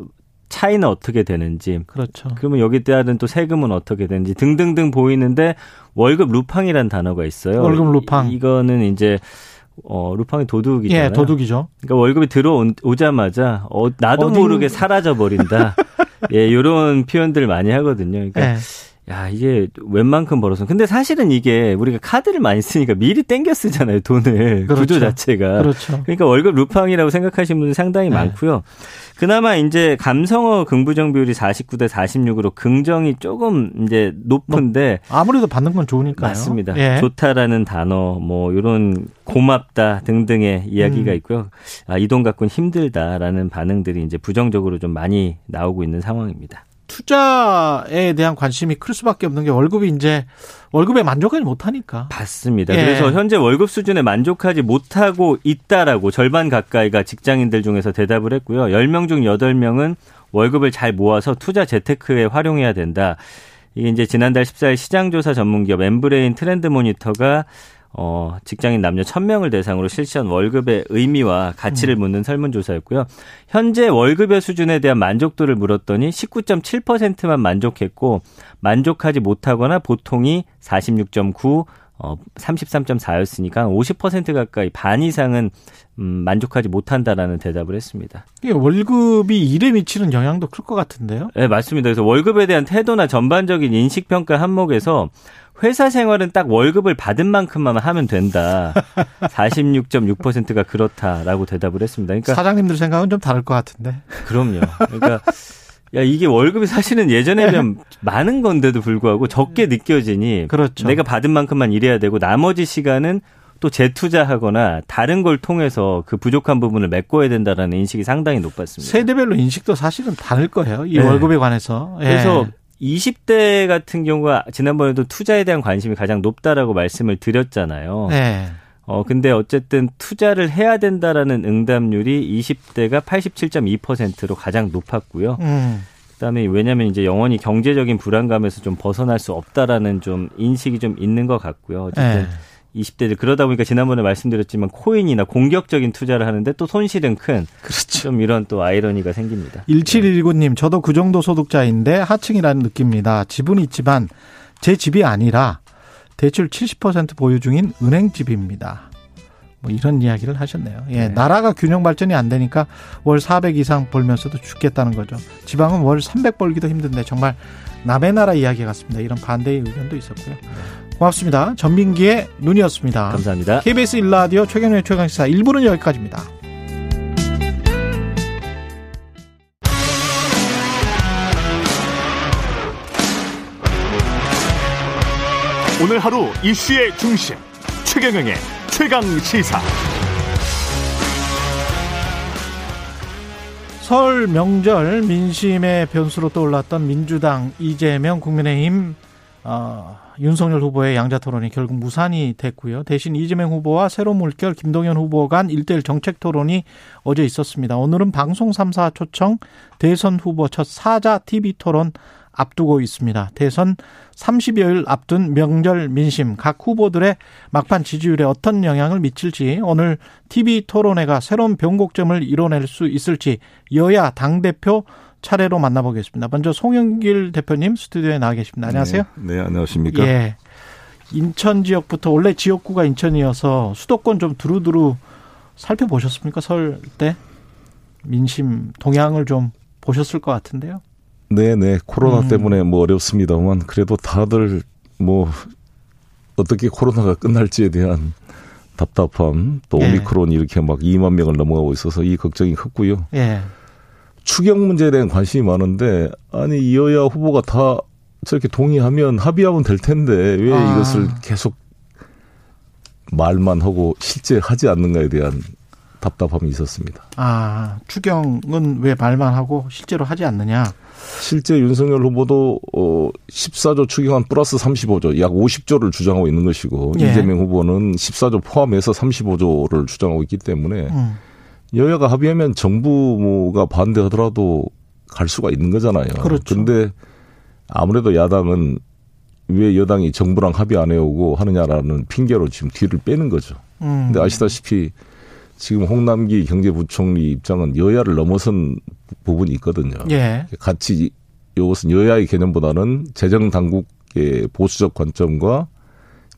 F: 차이는 어떻게 되는지,
B: 그렇죠.
F: 그러면 여기 따른 또 세금은 어떻게 되는지 등등등 보이는데 월급 루팡이란 단어가 있어요.
B: 월급 루팡.
F: 이, 이거는 이제 어, 루팡이 도둑이잖아요.
B: 예, 도둑이죠.
F: 그러니까 월급이 들어오자마자 어, 나도 어디... 모르게 사라져 버린다. *laughs* 예, 요런 표현들 많이 하거든요. 그러니까 예. 야, 이게 웬만큼 벌어서. 근데 사실은 이게 우리가 카드를 많이 쓰니까 미리 땡겨 쓰잖아요, 돈을. 그렇죠. 구조 자체가.
B: 그렇죠.
F: 그러니까 월급 루팡이라고 생각하시는 분들 상당히 네. 많고요. 그나마 이제 감성어 긍부정 비율이 49대 46으로 긍정이 조금 이제 높은데
B: 뭐 아무래도 받는 건 좋으니까요.
F: 맞습니다. 예. 좋다라는 단어 뭐 이런 고맙다 등등의 이야기가 음. 있고요. 아, 이 돈 갖고는 힘들다라는 반응들이 이제 부정적으로 좀 많이 나오고 있는 상황입니다.
B: 투자에 대한 관심이 클 수밖에 없는 게 월급이 이제 월급에 만족하지 못하니까.
F: 맞습니다. 예. 그래서 현재 월급 수준에 만족하지 못하고 있다라고 절반 가까이가 직장인들 중에서 대답을 했고요. 10명 중 8명은 월급을 잘 모아서 투자 재테크에 활용해야 된다. 이게 이제 지난달 14일 시장조사 전문기업 엠브레인 트렌드 모니터가 어, 직장인 남녀 1000명을 대상으로 실시한 월급의 의미와 가치를 음. 묻는 설문조사였고요. 현재 월급의 수준에 대한 만족도를 물었더니 19.7%만 만족했고 만족하지 못하거나 보통이 46.9, 어, 33.4였으니까 50% 가까이 반 이상은 음, 만족하지 못한다라는 대답을 했습니다.
B: 월급이 일에 미치는 영향도 클 것 같은데요?
F: 네, 맞습니다. 그래서 월급에 대한 태도나 전반적인 인식 평가 항목에서 회사 생활은 딱 월급을 받은 만큼만 하면 된다. *laughs* 46.6%가 그렇다라고 대답을 했습니다.
B: 그러니까 사장님들 생각은 좀 다를 것 같은데.
F: 그럼요. 그러니까 야 이게 월급이 사실은 예전에 비하면 많은 건데도 불구하고 적게 느껴지니
B: 그렇죠.
F: 내가 받은 만큼만 일해야 되고 나머지 시간은 또 재투자하거나 다른 걸 통해서 그 부족한 부분을 메꿔야 된다라는 인식이 상당히 높았습니다.
B: 세대별로 인식도 사실은 다를 거예요. 이 네. 월급에 관해서.
F: 그래서 예. 20대 같은 경우가 지난번에도 투자에 대한 관심이 가장 높다라고 말씀을 드렸잖아요.
B: 네.
F: 어, 근데 어쨌든 투자를 해야 된다라는 응답률이 20대가 87.2%로 가장 높았고요. 음. 그다음에 왜냐하면 이제 영원히 경제적인 불안감에서 좀 벗어날 수 없다라는 좀 인식이 좀 있는 것 같고요. 어쨌든 네. 20대들 그러다 보니까 지난번에 말씀드렸지만 코인이나 공격적인 투자를 하는데 또 손실은 큰 그렇죠. 좀 이런 또 아이러니가 생깁니다.
B: 1719님 저도 그 정도 소득자인데 하층이라는 느낌입니다. 집은 있지만 제 집이 아니라 대출 70% 보유 중인 은행집입니다. 뭐 이런 이야기를 하셨네요. 예, 네. 나라가 균형 발전이 안 되니까 월 400 이상 벌면서도 죽겠다는 거죠. 지방은 월 300 벌기도 힘든데 정말 남의 나라 이야기 같습니다. 이런 반대의 의견도 있었고요. 고맙습니다. 전민기의 눈이었습니다.
F: 감사합니다.
B: KBS 일라디오 최경련의 최강시사 1부는 여기까지입니다.
A: 오늘 하루 이슈의 중심 최경영의 최강 시사.
B: 설 명절 민심의 변수로 떠올랐던 민주당 이재명 국민의힘 어, 윤석열 후보의 양자 토론이 결국 무산이 됐고요. 대신 이재명 후보와 새로운 물결 김동연 후보 간 1대1 정책 토론이 어제 있었습니다. 오늘은 방송 3사 초청 대선 후보 첫 사자 TV 토론 앞두고 있습니다. 대선 30여일 앞둔 명절 민심 각 후보들의 막판 지지율에 어떤 영향을 미칠지 오늘 TV 토론회가 새로운 변곡점을 이뤄낼 수 있을지 여야 당 대표 차례로 만나보겠습니다. 먼저 송영길 대표님 스튜디오에 나와 계십니다. 안녕하세요.
G: 네, 네 안녕하십니까.
B: 예. 인천 지역부터 원래 지역구가 인천이어서 수도권 좀 두루두루 살펴보셨습니까? 설 때 민심 동향을 좀 보셨을 것 같은데요.
G: 네 네 코로나 음. 때문에 뭐 어렵습니다만 그래도 다들 뭐 어떻게 코로나가 끝날지에 대한 답답함 또 예. 오미크론이 이렇게 막 2만 명을 넘어가고 있어서 이 걱정이 컸고요. 예. 추경 문제에 대한 관심이 많은데 아니 여야 후보가 다 저렇게 동의하면 합의하면 될 텐데 왜 아. 이것을 계속 말만 하고 실제 하지 않는가에 대한 답답함이 있었습니다.
B: 아, 추경은 왜 말만 하고 실제로 하지 않느냐?
G: 실제 윤석열 후보도 어 14조 추경안 플러스 35조 약 50조를 주장하고 있는 것이고 예. 이재명 후보는 14조 포함해서 35조를 주장하고 있기 때문에 음. 여야가 합의하면 정부가 반대하더라도 갈 수가 있는 거잖아요. 그렇죠. 근데 아무래도 야당은 왜 여당이 정부랑 합의 안 해오고 하느냐라는 핑계로 지금 뒤를 빼는 거죠. 음. 근데 아시다시피 지금 홍남기 경제부총리 입장은 여야를 넘어선 부분이 있거든요. 예. 같이 이것은 여야의 개념보다는 재정 당국의 보수적 관점과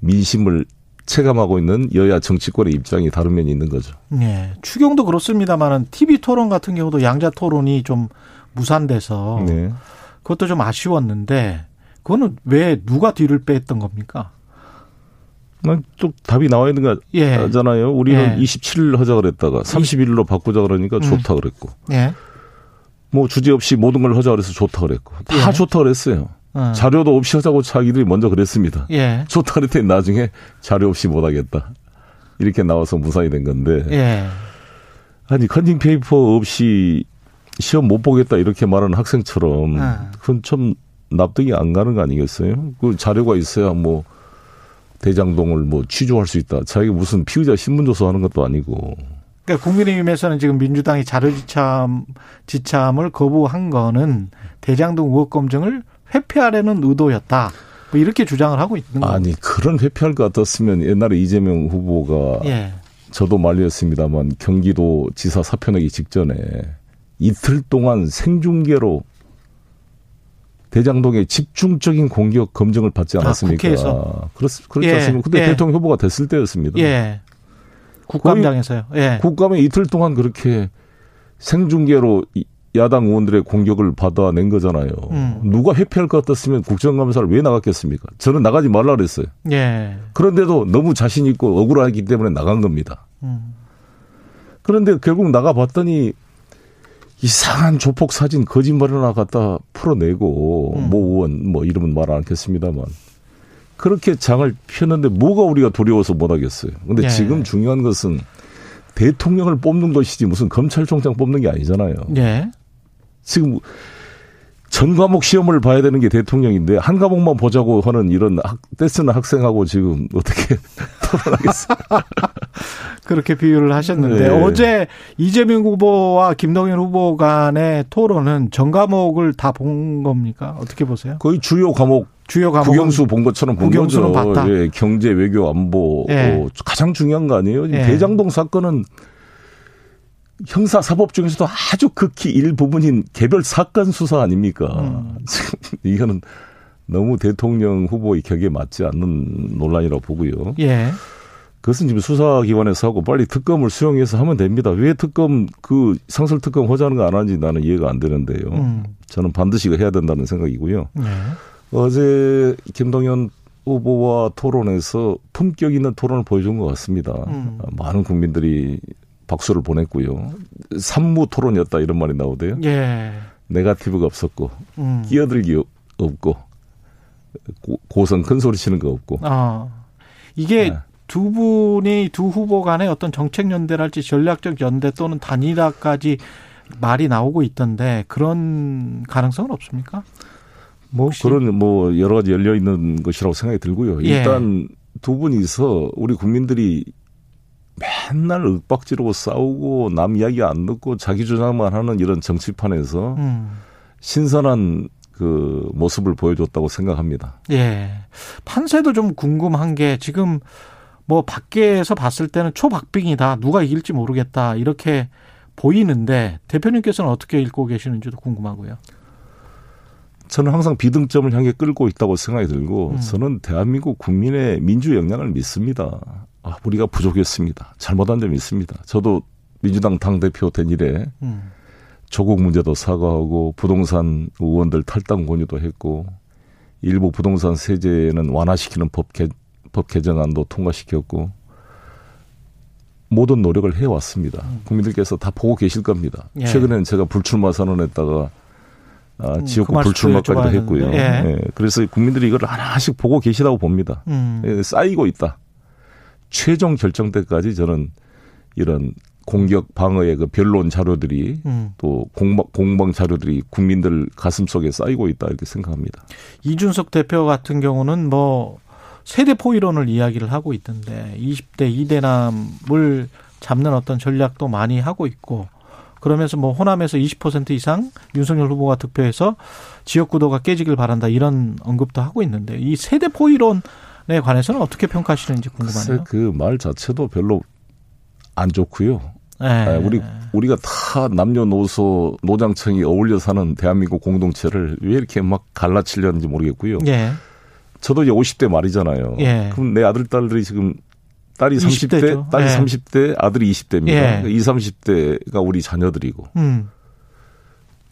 G: 민심을 체감하고 있는 여야 정치권의 입장이 다른 면이 있는 거죠.
B: 네. 추경도 그렇습니다만은 TV 토론 같은 경우도 양자 토론이 좀 무산돼서 네. 그것도 좀 아쉬웠는데 그거는 왜 누가 뒤를 뺐던 겁니까?
G: 쭉 답이 나와 있는 거잖아요. 예. 우리는 예. 27일 하자 그랬다가 31일로 바꾸자 그러니까 음. 좋다 그랬고. 예. 뭐 주제 없이 모든 걸 하자 그래서 좋다 그랬고. 다 예. 좋다 그랬어요. 어. 자료도 없이 하자고 자기들이 먼저 그랬습니다. 예. 좋다 그랬더니 나중에 자료 없이 못 하겠다. 이렇게 나와서 무산이 된 건데. 예. 아니 컨닝 페이퍼 없이 시험 못 보겠다 이렇게 말하는 학생처럼 어. 그건 좀 납득이 안 가는 거 아니겠어요? 그 자료가 있어야 뭐 대장동을 뭐 취조할 수 있다. 자기가 무슨 피의자 신문 조서하는 것도 아니고.
B: 그러니까 국민의힘에서는 지금 민주당이 자료지참 지참을 거부한 거는 대장동 의혹 검증을 회피하려는 의도였다. 뭐 이렇게 주장을 하고 있는 거예요.
G: 아니 그런 회피할 것 같았으면 옛날에 이재명 후보가 예. 저도 말렸습니다만 경기도 지사 사표 내기 직전에 이틀 동안 생중계로 대장동의 집중적인 공격 검증을 받지 아, 않았습니까? 아, 국회에서 그렇 그렇지 예, 않습니까? 근데 예. 대통령 후보가 됐을 때였습니다. 예.
B: 국감장에서요. 예.
G: 국감에 이틀 동안 그렇게 생중계로 야당 의원들의 공격을 받아낸 거잖아요. 음. 누가 회피할 것 같았으면 국정감사를 왜 나갔겠습니까? 저는 나가지 말라 그랬어요. 예. 그런데도 너무 자신 있고 억울하기 때문에 나간 겁니다. 음. 그런데 결국 나가 봤더니 이상한 조폭 사진 거짓말 하나 갖다 풀어내고 음. 모 의원 뭐 이름은 말 않겠습니다만 그렇게 장을 폈는데 뭐가 우리가 두려워서 못 하겠어요. 근데 예. 지금 중요한 것은 대통령을 뽑는 것이지 무슨 검찰총장 뽑는 게 아니잖아요. 예. 지금 전 과목 시험을 봐야 되는 게 대통령인데 한 과목만 보자고 하는 이런 학, 떼쓰는 학생하고 지금 어떻게 *laughs* 토론하겠어요? *laughs*
B: 그렇게 비유를 하셨는데 네. 어제 이재명 후보와 김동연 후보 간의 토론은 전 과목을 다 본 겁니까? 어떻게 보세요?
G: 거의 주요 과목 주요 과목 국영수 본 것처럼 본 거죠. 봤다. 예, 경제, 외교, 안보 예. 어, 가장 중요한 거 아니에요? 예. 대장동 사건은 형사 사법 중에서도 아주 극히 일부분인 개별 사건 수사 아닙니까? 음. *laughs* 이거는 너무 대통령 후보의 격에 맞지 않는 논란이라고 보고요. 예. 그것은 지금 수사기관에서 하고 빨리 특검을 수용해서 하면 됩니다. 왜 특검 그 상설 특검 하자는 거 안 하는지 나는 이해가 안 되는데요. 음. 저는 반드시 해야 된다는 생각이고요. 예. 어제 김동연 후보와 토론에서 품격 있는 토론을 보여준 것 같습니다. 음. 많은 국민들이 박수를 보냈고요. 산무 토론이었다 이런 말이 나오대요. 예. 네가티브가 없었고 음. 끼어들기 없고 고, 성 큰 소리 치는 거 없고. 아.
B: 이게 네. 두 분이 두 후보 간의 어떤 정책 연대랄지 전략적 연대 또는 단일화까지 말이 나오고 있던데 그런 가능성은 없습니까?
G: 뭐 혹시? 그런 뭐 여러 가지 열려 있는 것이라고 생각이 들고요. 예. 일단 예. 두 분이서 우리 국민들이 맨날 윽박지르고 싸우고 남 이야기 안 듣고 자기 주장만 하는 이런 정치판에서 음. 신선한 그 모습을 보여줬다고 생각합니다.
B: 예. 판세도 좀 궁금한 게 지금 뭐 밖에서 봤을 때는 초박빙이다. 누가 이길지 모르겠다. 이렇게 보이는데 대표님께서는 어떻게 읽고 계시는지도 궁금하고요.
G: 저는 항상 비등점을 향해 끌고 있다고 생각이 들고 음. 저는 대한민국 국민의 민주 역량을 믿습니다. 아, 우리가 부족했습니다. 잘못한 점이 있습니다. 저도 민주당 당대표 된 이래 음. 조국 문제도 사과하고 부동산 의원들 탈당 권유도 했고 일부 부동산 세제는 완화시키는 법, 개, 법 개정안도 통과시켰고 모든 노력을 해왔습니다. 음. 국민들께서 다 보고 계실 겁니다. 예. 최근에는 제가 불출마 선언했다가 아, 음, 지역구 그 불출마까지도 했고요. 예. 예. 그래서 국민들이 이걸 하나씩 보고 계시다고 봅니다. 음. 예, 쌓이고 있다. 최종 결정 때까지 저는 이런 공격 방어의 그 변론 자료들이 음. 또 공방, 공방 자료들이 국민들 가슴 속에 쌓이고 있다 이렇게 생각합니다.
B: 이준석 대표 같은 경우는 뭐 세대 포이론을 이야기를 하고 있던데 20대 이대남을 잡는 어떤 전략도 많이 하고 있고 그러면서 뭐 호남에서 20% 이상 윤석열 후보가 득표해서 지역 구도가 깨지길 바란다 이런 언급도 하고 있는데 이 세대 포이론에 관해서는 어떻게 평가하시는지 궁금하네요.
G: 그 말 자체도 별로 안 좋고요. 네. 우리 우리가 다 남녀노소 노장층이 어울려 사는 대한민국 공동체를 왜 이렇게 막 갈라치려는지 모르겠고요. 네. 저도 이제 50대 말이잖아요. 예. 그럼 내 아들 딸들이 지금 딸이 30대, 20대죠. 딸이 예. 30대, 아들이 20대입니다. 예. 20, 30대가 우리 자녀들이고. 음.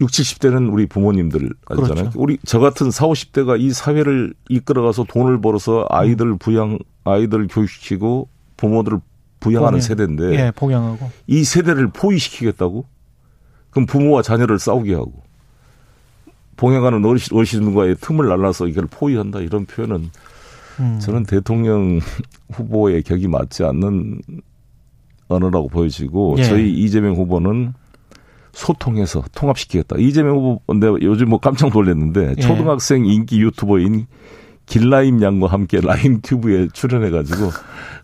G: 60, 70대는 우리 부모님들 아니잖아요. 그렇죠. 우리 저 같은 40, 50대가 이 사회를 이끌어가서 돈을 벌어서 아이들 부양, 아이들 교육시키고 부모들을 부양하는 봉양. 세대인데.
B: 예, 봉양하고.
G: 이 세대를 포위시키겠다고? 그럼 부모와 자녀를 싸우게 하고. 봉양하는 어르신과의 틈을 날라서 이걸 포위한다 이런 표현은 음. 저는 대통령 *laughs* 후보의 격이 맞지 않는 언어라고 보여지고 예. 저희 이재명 후보는 소통해서 통합시키겠다. 이재명 후보 내가 요즘 뭐 깜짝 놀랐는데 예. 초등학생 인기 유튜버인 길라임 양과 함께 라임 튜브에 출연해가지고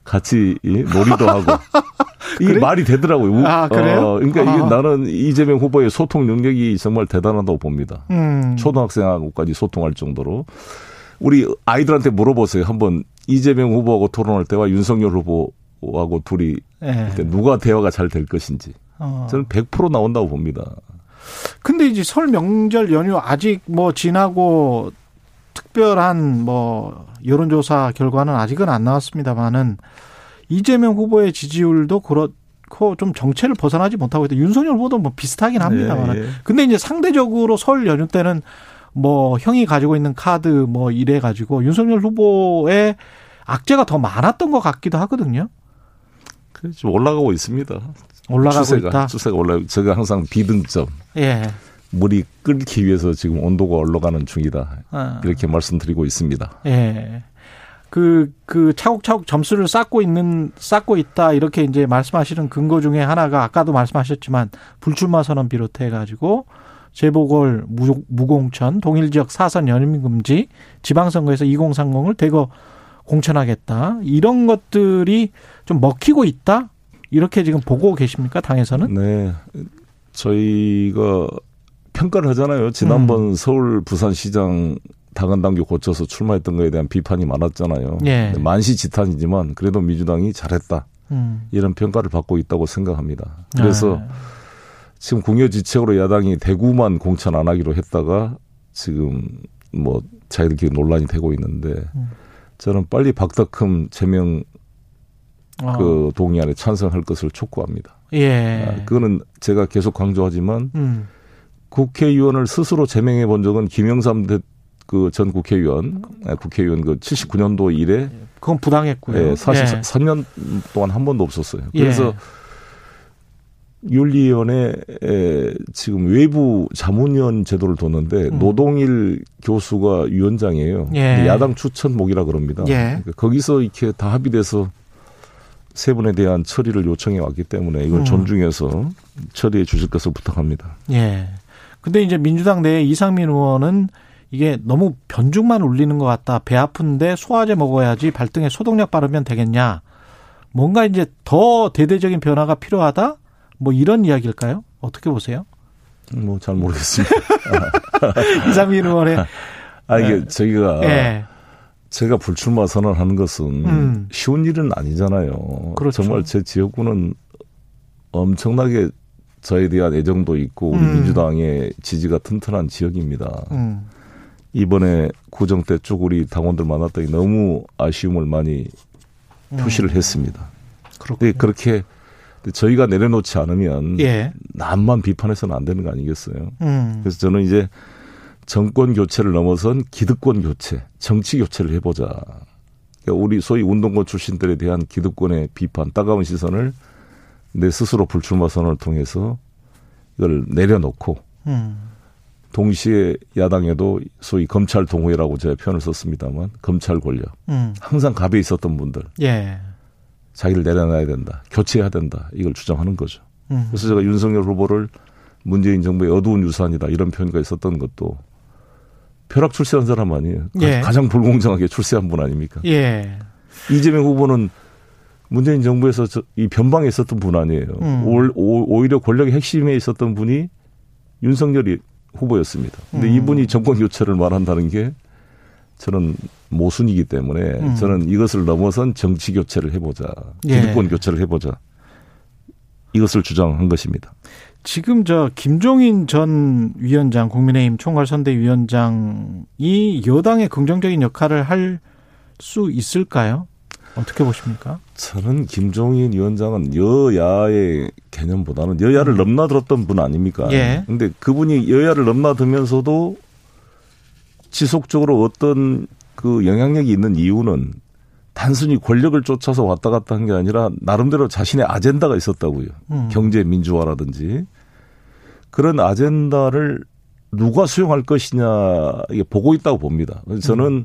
G: 같이 놀이도 하고 *laughs* 이게 그래? 말이 되더라고요.
B: 아, 그래요? 어,
G: 그러니까 아. 이게 나는 이재명 후보의 소통 능력이 정말 대단하다고 봅니다. 음. 초등학생하고까지 소통할 정도로 우리 아이들한테 물어보세요. 한번 이재명 후보하고 토론할 때와 윤석열 후보하고 둘이 네. 누가 대화가 잘 될 것인지 어. 저는 100% 나온다고 봅니다.
B: 근데 이제 설 명절 연휴 아직 뭐 지나고 특별한 뭐 여론조사 결과는 아직은 안 나왔습니다만은 이재명 후보의 지지율도 그렇고 좀 정체를 벗어나지 못하고 있다. 윤석열 후보도 뭐 비슷하긴 합니다만. 네. 예. 근데 이제 상대적으로 설 연휴 때는 뭐 형이 가지고 있는 카드 뭐 이래 가지고 윤석열 후보의 악재가 더 많았던 것 같기도 하거든요.
G: 좀 올라가고 있습니다.
B: 올라가고
G: 추세가,
B: 있다.
G: 추세가 올라. 제가 항상 비등점. 예. 물이 끓기 위해서 지금 온도가 올라가는 중이다. 아. 이렇게 말씀드리고 있습니다.
B: 예. 그, 그 차곡차곡 점수를 쌓고 있는, 쌓고 있다. 이렇게 이제 말씀하시는 근거 중에 하나가 아까도 말씀하셨지만 불출마 선언 비롯해 가지고 재보궐 무공천, 동일 지역 사선 연임 금지, 지방선거에서 2030을 대거 공천하겠다. 이런 것들이 좀 먹히고 있다? 이렇게 지금 보고 계십니까? 당에서는?
G: 네. 저희가 평가를 하잖아요. 지난번 음. 서울 부산시장 당헌 당규 고쳐서 출마했던 거에 대한 비판이 많았잖아요. 예. 만시지탄이지만 그래도 민주당이 잘했다. 음. 이런 평가를 받고 있다고 생각합니다. 그래서 아. 지금 궁여지책으로 야당이 대구만 공천 안 하기로 했다가 지금 뭐 자기들끼리 논란이 되고 있는데 음. 저는 빨리 박덕흠 제명 아. 그 동의안에 찬성할 것을 촉구합니다. 예. 아, 그거는 제가 계속 강조하지만 음. 국회의원을 스스로 제명해 본 적은 김영삼 그전 국회의원, 아, 국회의원 그 79년도 이래
B: 그건 부당했고요.
G: 예, 사실 예. 3년 동안 한 번도 없었어요. 그래서 예. 윤리위원회 지금 외부 자문위원 제도를 뒀는데 음. 노동일 교수가 위원장이에요. 예. 야당 추천목이라 그럽니다. 예. 그러니까 거기서 이렇게 다 합의돼서 세 분에 대한 처리를 요청해 왔기 때문에 이걸 음. 존중해서 처리해 주실 것을 부탁합니다.
B: 예. 근데 이제 민주당 내 이상민 의원은 이게 너무 변죽만 울리는 것 같다. 배 아픈데 소화제 먹어야지 발등에 소독약 바르면 되겠냐. 뭔가 이제 더 대대적인 변화가 필요하다? 뭐 이런 이야기일까요? 어떻게 보세요?
G: 뭐 잘 모르겠습니다. *laughs*
B: 이상민 의원의
G: 아 이게 네. 저희가 네. 제가 불출마 선언하는 것은 음. 쉬운 일은 아니잖아요. 그렇죠. 정말 제 지역구는 엄청나게 저에 대한 애정도 있고 우리 음. 민주당의 지지가 튼튼한 지역입니다. 음. 이번에 구정 때 쭉 우리 당원들 만났더니 너무 아쉬움을 많이 음. 표시를 했습니다. 그렇군요. 그렇게 저희가 내려놓지 않으면 예. 남만 비판해서는 안 되는 거 아니겠어요? 음. 그래서 저는 이제 정권 교체를 넘어선 기득권 교체, 정치 교체를 해보자. 그러니까 우리 소위 운동권 출신들에 대한 기득권의 비판, 따가운 시선을 내 스스로 불출마 선언을 통해서 이걸 내려놓고 음. 동시에 야당에도 소위 검찰 동호회라고 제가 표현을 썼습니다만 검찰 권력 음. 항상 갑에 있었던 분들 예. 자기를 내려놔야 된다 교체해야 된다 이걸 주장하는 거죠. 음. 그래서 제가 윤석열 후보를 문재인 정부의 어두운 유산이다 이런 표현가 있었던 것도 벼락 출세한 사람 아니에요. 예. 가장 불공정하게 출세한 분 아닙니까? 예. 이재명 후보는 문재인 정부에서 이 변방에 있었던 분 아니에요. 음. 오, 오히려 권력의 핵심에 있었던 분이 윤석열이 후보였습니다. 근데 음. 이분이 정권 교체를 말한다는 게 저는 모순이기 때문에 음. 저는 이것을 넘어선 정치 교체를 해보자. 예. 기득권 교체를 해보자. 이것을 주장한 것입니다.
B: 지금 저 김종인 전 위원장 국민의힘 총괄선대위원장이 여당의 긍정적인 역할을 할 수 있을까요? 어떻게 보십니까?
G: 저는 김종인 위원장은 여야의 개념보다는 여야를 음. 넘나들었던 분 아닙니까? 예. 근데 그분이 여야를 넘나들면서도 지속적으로 어떤 그 영향력이 있는 이유는 단순히 권력을 쫓아서 왔다 갔다 한 게 아니라 나름대로 자신의 아젠다가 있었다고요. 음. 경제 민주화라든지 그런 아젠다를 누가 수용할 것이냐 이게 보고 있다고 봅니다. 저는 음.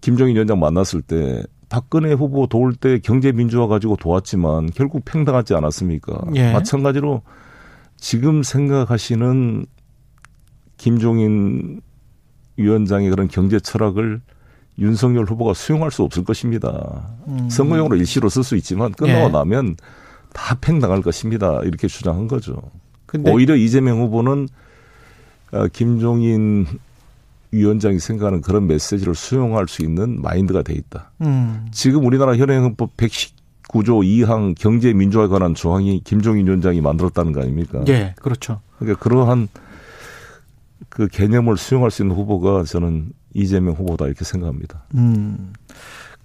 G: 김정인 위원장 만났을 때 박근혜 후보 도울 때 경제 민주화 가지고 도왔지만 결국 팽당하지 않았습니까? 예. 마찬가지로 지금 생각하시는 김종인 위원장의 그런 경제 철학을 윤석열 후보가 수용할 수 없을 것입니다. 음. 선거용으로 일시로 쓸 수 있지만 끝나고 예. 나면 다 팽당할 것입니다. 이렇게 주장한 거죠. 오히려 이재명 후보는 어, 김종인 위원장이 생각하는 그런 메시지를 수용할 수 있는 마인드가 돼 있다. 음. 지금 우리나라 현행 헌법 119조 2항 경제 민주화에 관한 조항이 김종인 위원장이 만들었다는 거 아닙니까?
B: 예, 그렇죠.
G: 그러니까 그러한 그 개념을 수용할 수 있는 후보가 저는 이재명 후보다 이렇게 생각합니다. 음.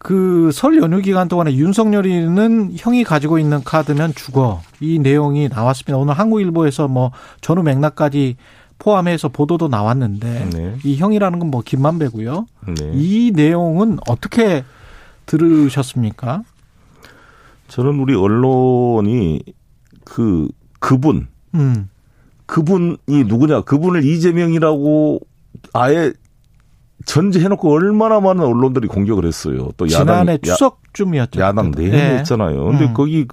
B: 그 설 연휴 기간 동안에 윤석열이는 형이 가지고 있는 카드면 죽어 이 내용이 나왔습니다. 오늘 한국일보에서 뭐 전후 맥락까지 포함해서 보도도 나왔는데 네. 이 형이라는 건 뭐 김만배고요. 네. 이 내용은 어떻게 들으셨습니까?
G: 저는 우리 언론이 그 그분 음. 그분이 누구냐 그분을 이재명이라고 아예 전제해놓고 얼마나 많은 언론들이 공격을 했어요.
B: 또 지난해 야당, 추석쯤이었죠.
G: 야당 내내 네. 했잖아요. 근데 음. 거기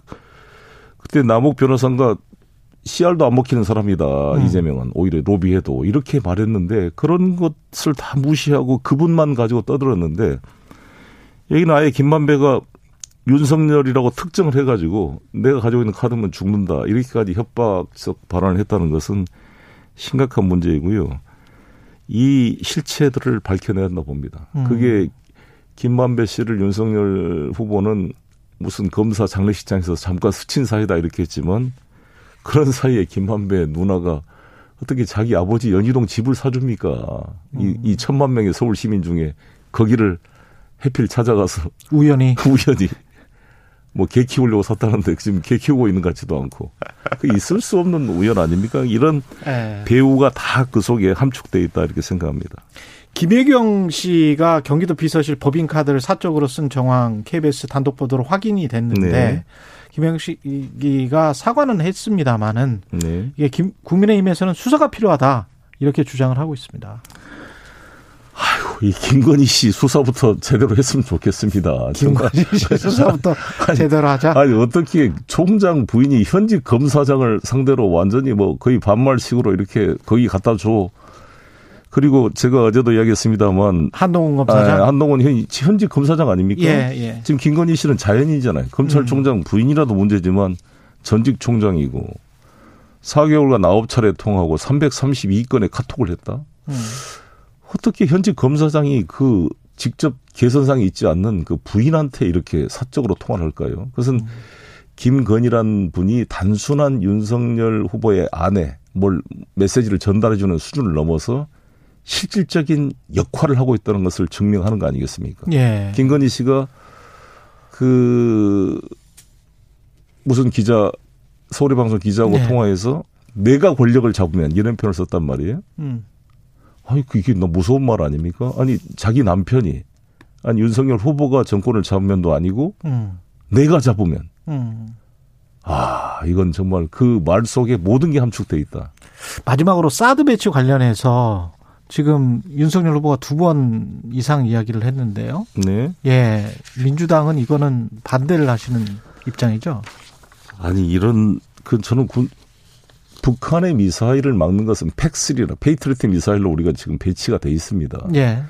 G: 그때 남욱 변호사가 씨알도 안 먹히는 사람이다. 음. 이재명은 오히려 로비해도 이렇게 말했는데 그런 것을 다 무시하고 그분만 가지고 떠들었는데 여기는 아예 김만배가 윤석열이라고 특정을 해가지고 내가 가지고 있는 카드면 죽는다 이렇게까지 협박적 발언을 했다는 것은 심각한 문제이고요. 이 실체들을 밝혀내야 한다 봅니다. 음. 그게 김만배 씨를 윤석열 후보는 무슨 검사 장례식장에서 잠깐 스친 사이다 이렇게 했지만 그런 사이에 김만배 누나가 어떻게 자기 아버지 연희동 집을 사줍니까? 음. 이, 이 천만 명의 서울 시민 중에 거기를 해필 찾아가서
B: 우연히 *laughs*
G: 우연히 뭐 개 키우려고 샀다는데 지금 개 키우고 있는 것 같지도 않고 그 있을 수 없는 우연 아닙니까? 이런 에. 예. 배우가 다 그 속에 함축돼 있다 이렇게 생각합니다.
B: 김혜경 씨가 경기도 비서실 법인카드를 사적으로 쓴 정황 KBS 단독 보도로 확인이 됐는데 네. 김영식이가 사과는 했습니다마는 네. 이게 김, 국민의힘에서는 수사가 필요하다 이렇게 주장을 하고 있습니다.
G: 아이고, 이 김건희 씨 수사부터 제대로 했으면 좋겠습니다.
B: 김건희 씨 수사부터 아니, 제대로 하자.
G: 아니, 어떻게 총장 부인이 현직 검사장을 상대로 완전히 뭐 거의 반말식으로 이렇게 거기 갖다 줘. 그리고 제가 어제도 이야기했습니다만
B: 한동훈 검사장,
G: 아, 한동훈 현, 현직 검사장 아닙니까? 예, 예. 지금 김건희 씨는 자연이잖아요. 검찰총장 음. 부인이라도 문제지만 전직 총장이고 4개월간 9차례 통하고 332건의 카톡을 했다. 음. 어떻게 현직 검사장이 그 직접 개선상이 있지 않는 그 부인한테 이렇게 사적으로 통화를 할까요? 그것은 음. 김건희란 분이 단순한 윤석열 후보의 아내 뭘 메시지를 전달해주는 수준을 넘어서 실질적인 역할을 하고 있다는 것을 증명하는 거 아니겠습니까? 예. 김건희 씨가 그 무슨 기자 서울의 방송 기자하고 네. 통화해서 내가 권력을 잡으면 이런 표현을 썼단 말이에요. 음. 아니 그게 너무 무서운 말 아닙니까? 아니 자기 남편이 아니 윤석열 후보가 정권을 잡으면도 아니고 음. 내가 잡으면 음. 아 이건 정말 그 말 속에 모든 게 함축돼 있다.
B: 마지막으로 사드 배치 관련해서 지금 윤석열 후보가 두 번 이상 이야기를 했는데요. 네. 예, 민주당은 이거는 반대를 하시는 입장이죠.
G: 아니 이런 그 저는 군 북한의 미사일을 막는 것은 PAC three라 패트리어트 미사일로 우리가 지금 배치가 돼 있습니다. 예.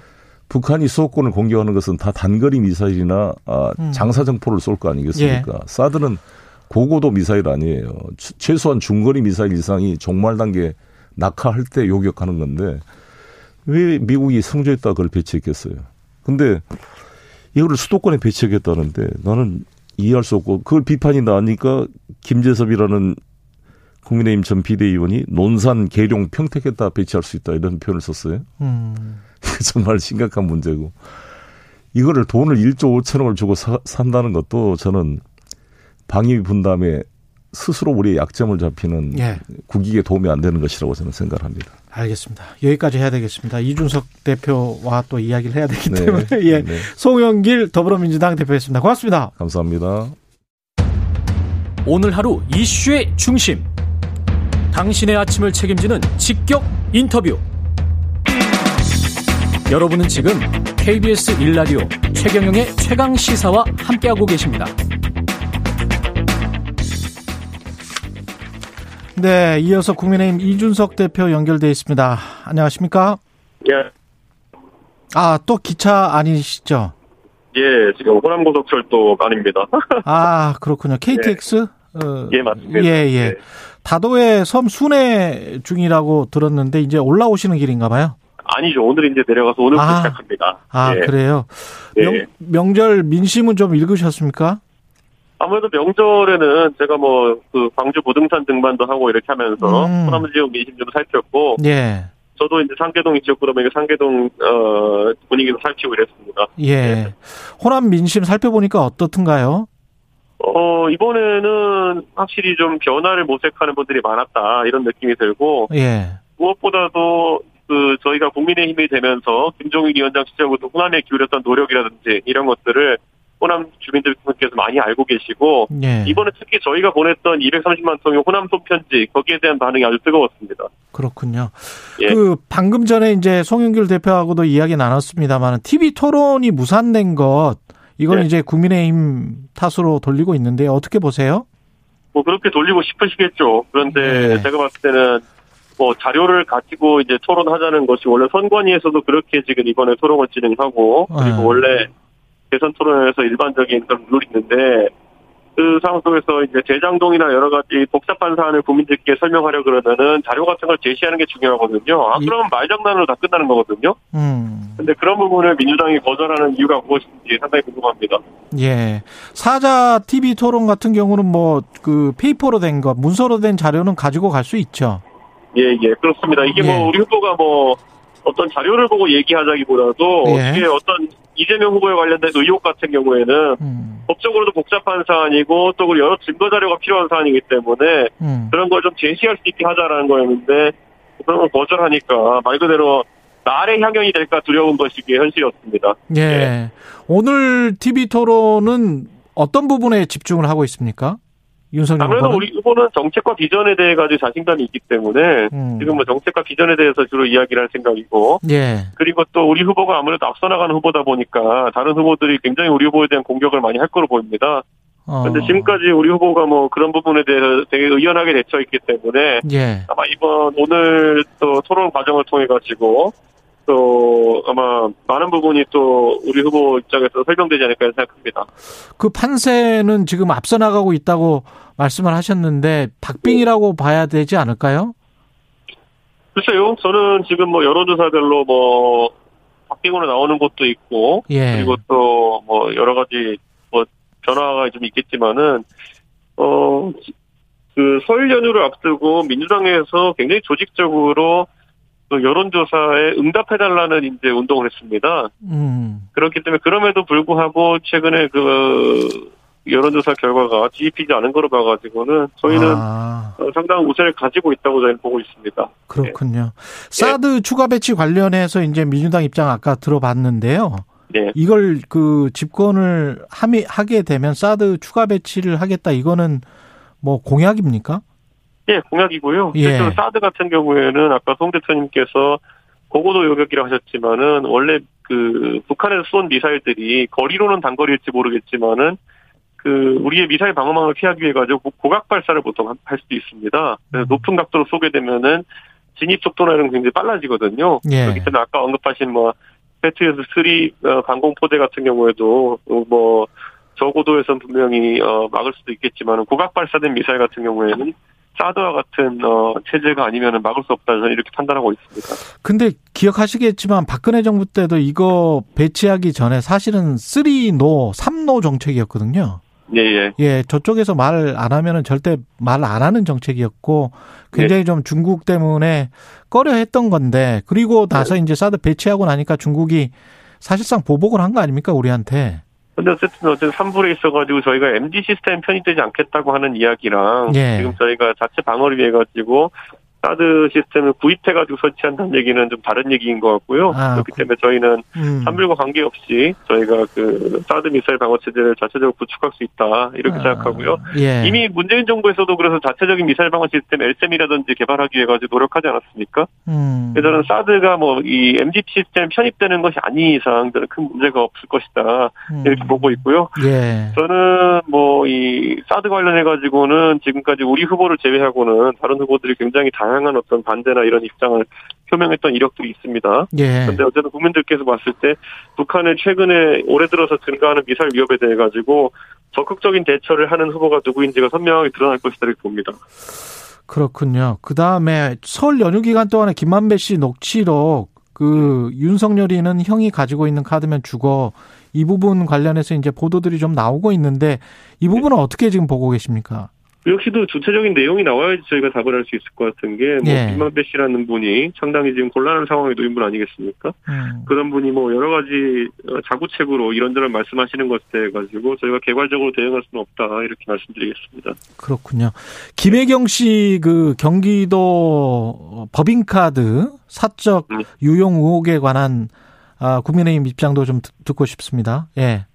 G: 북한이 수도권을 공격하는 것은 다 단거리 미사일이나 아, 음. 장사정포를 쏠 거 아니겠습니까? 예. 사드는 고고도 미사일 아니에요. 최소한 중거리 미사일 이상이 종말 단계 낙하할 때 요격하는 건데 왜 미국이 성조했다 그걸 배치했겠어요? 근데 이거를 수도권에 배치하겠다는데 나는 이해할 수 없고 그걸 비판이 나니까 김재섭이라는 국민의힘 전 비대위원이 논산, 계룡, 평택에다 배치할 수 있다 이런 표현을 썼어요. 음. *laughs* 정말 심각한 문제고 이거를 돈을 1조 5천억을 주고 사, 산다는 것도 저는 방위 분담에 스스로 우리의 약점을 잡히는 예. 국익에 도움이 안 되는 것이라고 저는 생각합니다.
B: 알겠습니다. 여기까지 해야 되겠습니다. 이준석 대표와 또 이야기를 해야 되기 네. 때문에 예. 네. 송영길 더불어민주당 대표였습니다. 고맙습니다.
G: 감사합니다.
A: 오늘 하루 이슈의 중심. 당신의 아침을 책임지는 직격 인터뷰. 여러분은 지금 KBS 일라디오 최경영의 최강 시사와 함께하고 계십니다.
B: 네, 이어서 국민의힘 이준석 대표 연결돼 있습니다. 안녕하십니까?
H: 예.
B: 아, 또 기차 아니시죠?
H: 예, 지금 호남고속철도 아닙니다. *laughs*
B: 아, 그렇군요. KTX?
H: 예, 어, 예 맞습니다.
B: 예, 예. 예. 다도해 섬 순회 중이라고 들었는데 이제 올라오시는 길인가 봐요.
H: 아니죠. 오늘 이제 내려가서 오늘부터 아, 시작합니다.
B: 아, 예. 그래요? 명, 예. 명 절 민심은 좀 읽으셨습니까?
H: 아무래도 명절에는 제가 뭐 그 광주 부동산 등반도 하고 이렇게 하면서 음. 호남 지역 민심 좀 살폈고 예. 저도 이제 상계동 이쪽 그러면 상계동 어 분위기도 살피고 이랬습니다.
B: 예. 네. 호남 민심 살펴보니까 어떻든가요?
H: 어 이번에는 확실히 좀 변화를 모색하는 분들이 많았다 이런 느낌이 들고 예. 무엇보다도 그 저희가 국민의 힘이 되면서 김종인 위원장 시절부터 호남에 기울였던 노력이라든지 이런 것들을 호남 주민들께서 많이 알고 계시고 네. 이번에 특히 저희가 보냈던 230만 통의 호남 손편지 거기에 대한 반응이 아주 뜨거웠습니다.
B: 그렇군요. 예. 그 방금 전에 이제 송영길 대표하고도 이야기 나눴습니다만 TV 토론이 무산된 것 이건 네. 이제 국민의힘 탓으로 돌리고 있는데 어떻게 보세요?
H: 뭐 그렇게 돌리고 싶으시겠죠. 그런데 네. 제가 봤을 때는 뭐 자료를 가지고 이제 토론하자는 것이 원래 선관위에서도 그렇게 지금 이번에 토론을 진행하고 그리고 네. 원래 대선 토론에서 일반적인 그런 룰이 있는데 그 상황 속에서 이제 대장동이나 여러 가지 복잡한 사안을 국민들께 설명하려 그러면은 자료 같은 걸 제시하는 게 중요하거든요. 아, 그러면 말장난으로 다 끝나는 거거든요. 음. 근데 그런 부분을 민주당이 거절하는 이유가 무엇인지 상당히 궁금합니다.
B: 예. 사자 TV 토론 같은 경우는 뭐 그 페이퍼로 된 것, 문서로 된 자료는 가지고 갈 수 있죠.
H: 예, 예, 그렇습니다. 이게 뭐 예. 뭐 우리 후보가 뭐 어떤 자료를 보고 얘기하자기보다도 예. 어떤 이재명 후보에 관련된 의혹 같은 경우에는 음. 법적으로도 복잡한 사안이고 또 여러 증거 자료가 필요한 사안이기 때문에 음. 그런 걸 좀 제시할 수 있게 하자라는 거였는데 그런 걸 거절하니까 말 그대로 날의 향연이 될까 두려운 것이 게 현실이었습니다.
B: 예. 예. 오늘 TV 토론은 어떤 부분에 집중을 하고 있습니까? 윤석열
H: 아무래도 후보는? 우리 후보는 정책과 비전에 대해 가지고 자신감이 있기 때문에 음. 지금 뭐 정책과 비전에 대해서 주로 이야기를 할 생각이고 예. 그리고 또 우리 후보가 아무래도 앞서 나가는 후보다 보니까 다른 후보들이 굉장히 우리 후보에 대한 공격을 많이 할 거로 보입니다. 그런데 어. 지금까지 우리 후보가 뭐 그런 부분에 대해서 되게 의연하게 대처 있기 때문에 예. 아마 이번 오늘 또 토론 과정을 통해 가지고 또 아마 많은 부분이 또 우리 후보 입장에서 설명되지 않을까 생각합니다.
B: 그 판세는 지금 앞서 나가고 있다고 말씀을 하셨는데 박빙이라고 네. 봐야 되지 않을까요?
H: 글쎄요. 저는 지금 뭐 여론조사별로 뭐 박빙으로 나오는 곳도 있고 예. 그리고 또 뭐 여러 가지 뭐 변화가 좀 있겠지만은 어 그 설 연휴를 앞두고 민주당에서 굉장히 조직적으로 그 여론조사에 응답해달라는 이제 운동을 했습니다. 음. 그렇기 때문에 그럼에도 불구하고 최근에 그 여론조사 결과가 뒤집히지 않은 거로 봐가지고는 저희는 아. 어, 상당한 우세를 가지고 있다고 저희는 보고 있습니다.
B: 그렇군요. 네. 사드 네. 추가 배치 관련해서 이제 민주당 입장 아까 들어봤는데요. 네. 이걸 그 집권을 하게 되면 사드 추가 배치를 하겠다 이거는 뭐 공약입니까?
H: 예, 공약이고요. 예. 실제로 사드 같은 경우에는 아까 송 대표님께서 고고도 요격이라 하셨지만은 원래 그 북한에서 쏜 미사일들이 거리로는 단거리일지 모르겠지만은 그 우리의 미사일 방어망을 피하기 위해 가지고 고각 발사를 보통 할 수도 있습니다. 그래서 음. 높은 각도로 쏘게 되면은 진입 속도나 이런 게 굉장히 빨라지거든요. 예. 그렇기 때문에 아까 언급하신 뭐 패트리어트 3 방공포대 같은 경우에도 뭐 저고도에선 분명히 어 막을 수도 있겠지만 고각 발사된 미사일 같은 경우에는 사드와 같은 어, 체제가 아니면 막을 수 없다 저는 이렇게 판단하고 있습니다.
B: 근데 기억하시겠지만 박근혜 정부 때도 이거 배치하기 전에 사실은 3노, 3노 정책이었거든요.
H: 예, 예.
B: 예, 저쪽에서 말 안 하면은 절대 말 안 하는 정책이었고 굉장히 예. 좀 중국 때문에 꺼려 했던 건데 그리고 나서 예. 이제 사드 배치하고 나니까 중국이 사실상 보복을 한 거 아닙니까 우리한테?
H: 근데 어쨌든 어쨌든 3불에 있어가지고 저희가 MD 시스템 편입되지 않겠다고 하는 이야기랑 예. 지금 저희가 자체 방어를 위해 가지고 사드 시스템을 구입해가지고 설치한다는 얘기는 좀 다른 얘기인 것 같고요. 아, 그렇기 때문에 저희는 음. 산불과 관계없이 저희가 그 사드 미사일 방어 체제를 자체적으로 구축할 수 있다 이렇게 아, 생각하고요. 예. 이미 문재인 정부에서도 그래서 자체적인 미사일 방어 시스템 LSM이라든지 개발하기 위해 가지고 노력하지 않았습니까? 음. 그래서 저는 사드가 뭐 이 MGT 시스템 편입되는 것이 아닌 이상 저는 큰 문제가 없을 것이다 음. 이렇게 보고 있고요. 예. 저는 뭐 이 사드 관련해 가지고는 지금까지 우리 후보를 제외하고는 다른 후보들이 굉장히 다양 다양한 어떤 반대나 이런 입장을 표명했던 이력도 있습니다. 예. 그런데 어쨌든 국민들께서 봤을 때 북한의 최근에 올해 들어서 증가하는 미사일 위협에 대해 가지고 적극적인 대처를 하는 후보가 누구인지가 선명하게 드러날 것이다 이렇게 봅니다.
B: 그렇군요. 그 다음에 설 연휴 기간 동안에 김만배 씨 녹취록 그 윤석열이는 형이 가지고 있는 카드면 죽어 이 부분 관련해서 이제 보도들이 좀 나오고 있는데 이 부분은 어떻게 지금 보고 계십니까?
H: 역시도 구체적인 내용이 나와야지 저희가 답을 할 수 있을 것 같은 게, 뭐, 예. 김만배 씨라는 분이 상당히 지금 곤란한 상황에 놓인 분 아니겠습니까? 음. 그런 분이 뭐 여러 가지 어, 자구책으로 이런저런 말씀하시는 것에 가지고 저희가 개괄적으로 대응할 수는 없다, 이렇게 말씀드리겠습니다.
B: 그렇군요. 김혜경 씨 그 경기도 법인카드 사적 음. 유용 의혹에 관한 아, 국민의힘 입장도 좀 듣고 싶습니다. 예.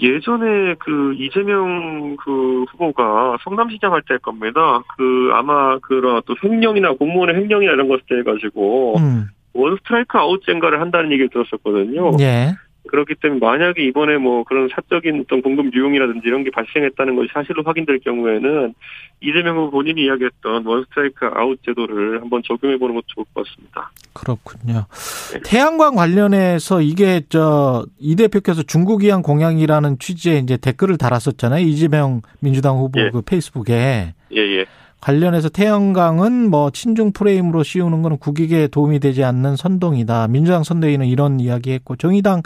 H: 예전에 그 이재명 그 후보가 성남시장 할 때 겁니다. 그 아마 그런 또 횡령이나 공무원의 횡령이나 이런 것들 가지고 음. 원 스트라이크 아웃 제인가를 한다는 얘기를 들었었거든요. 예. 그렇기 때문에 만약에 이번에 뭐 그런 사적인 어떤 공금 유용이라든지 이런 게 발생했다는 것이 사실로 확인될 경우에는 이재명 후보 본인이 이야기했던 원스트라이크 아웃 제도를 한번 적용해 보는 것도 좋을 것 같습니다.
B: 그렇군요. 네. 태양광 관련해서 이게 저 이 대표께서 중국 이양 공약이라는 취지의 이제 댓글을 달았었잖아요. 이재명 민주당 후보 예. 그 페이스북에. 예, 예. 관련해서 태양광은 뭐 친중 프레임으로 씌우는 것은 국익에 도움이 되지 않는 선동이다. 민주당 선대위는 이런 이야기했고 정의당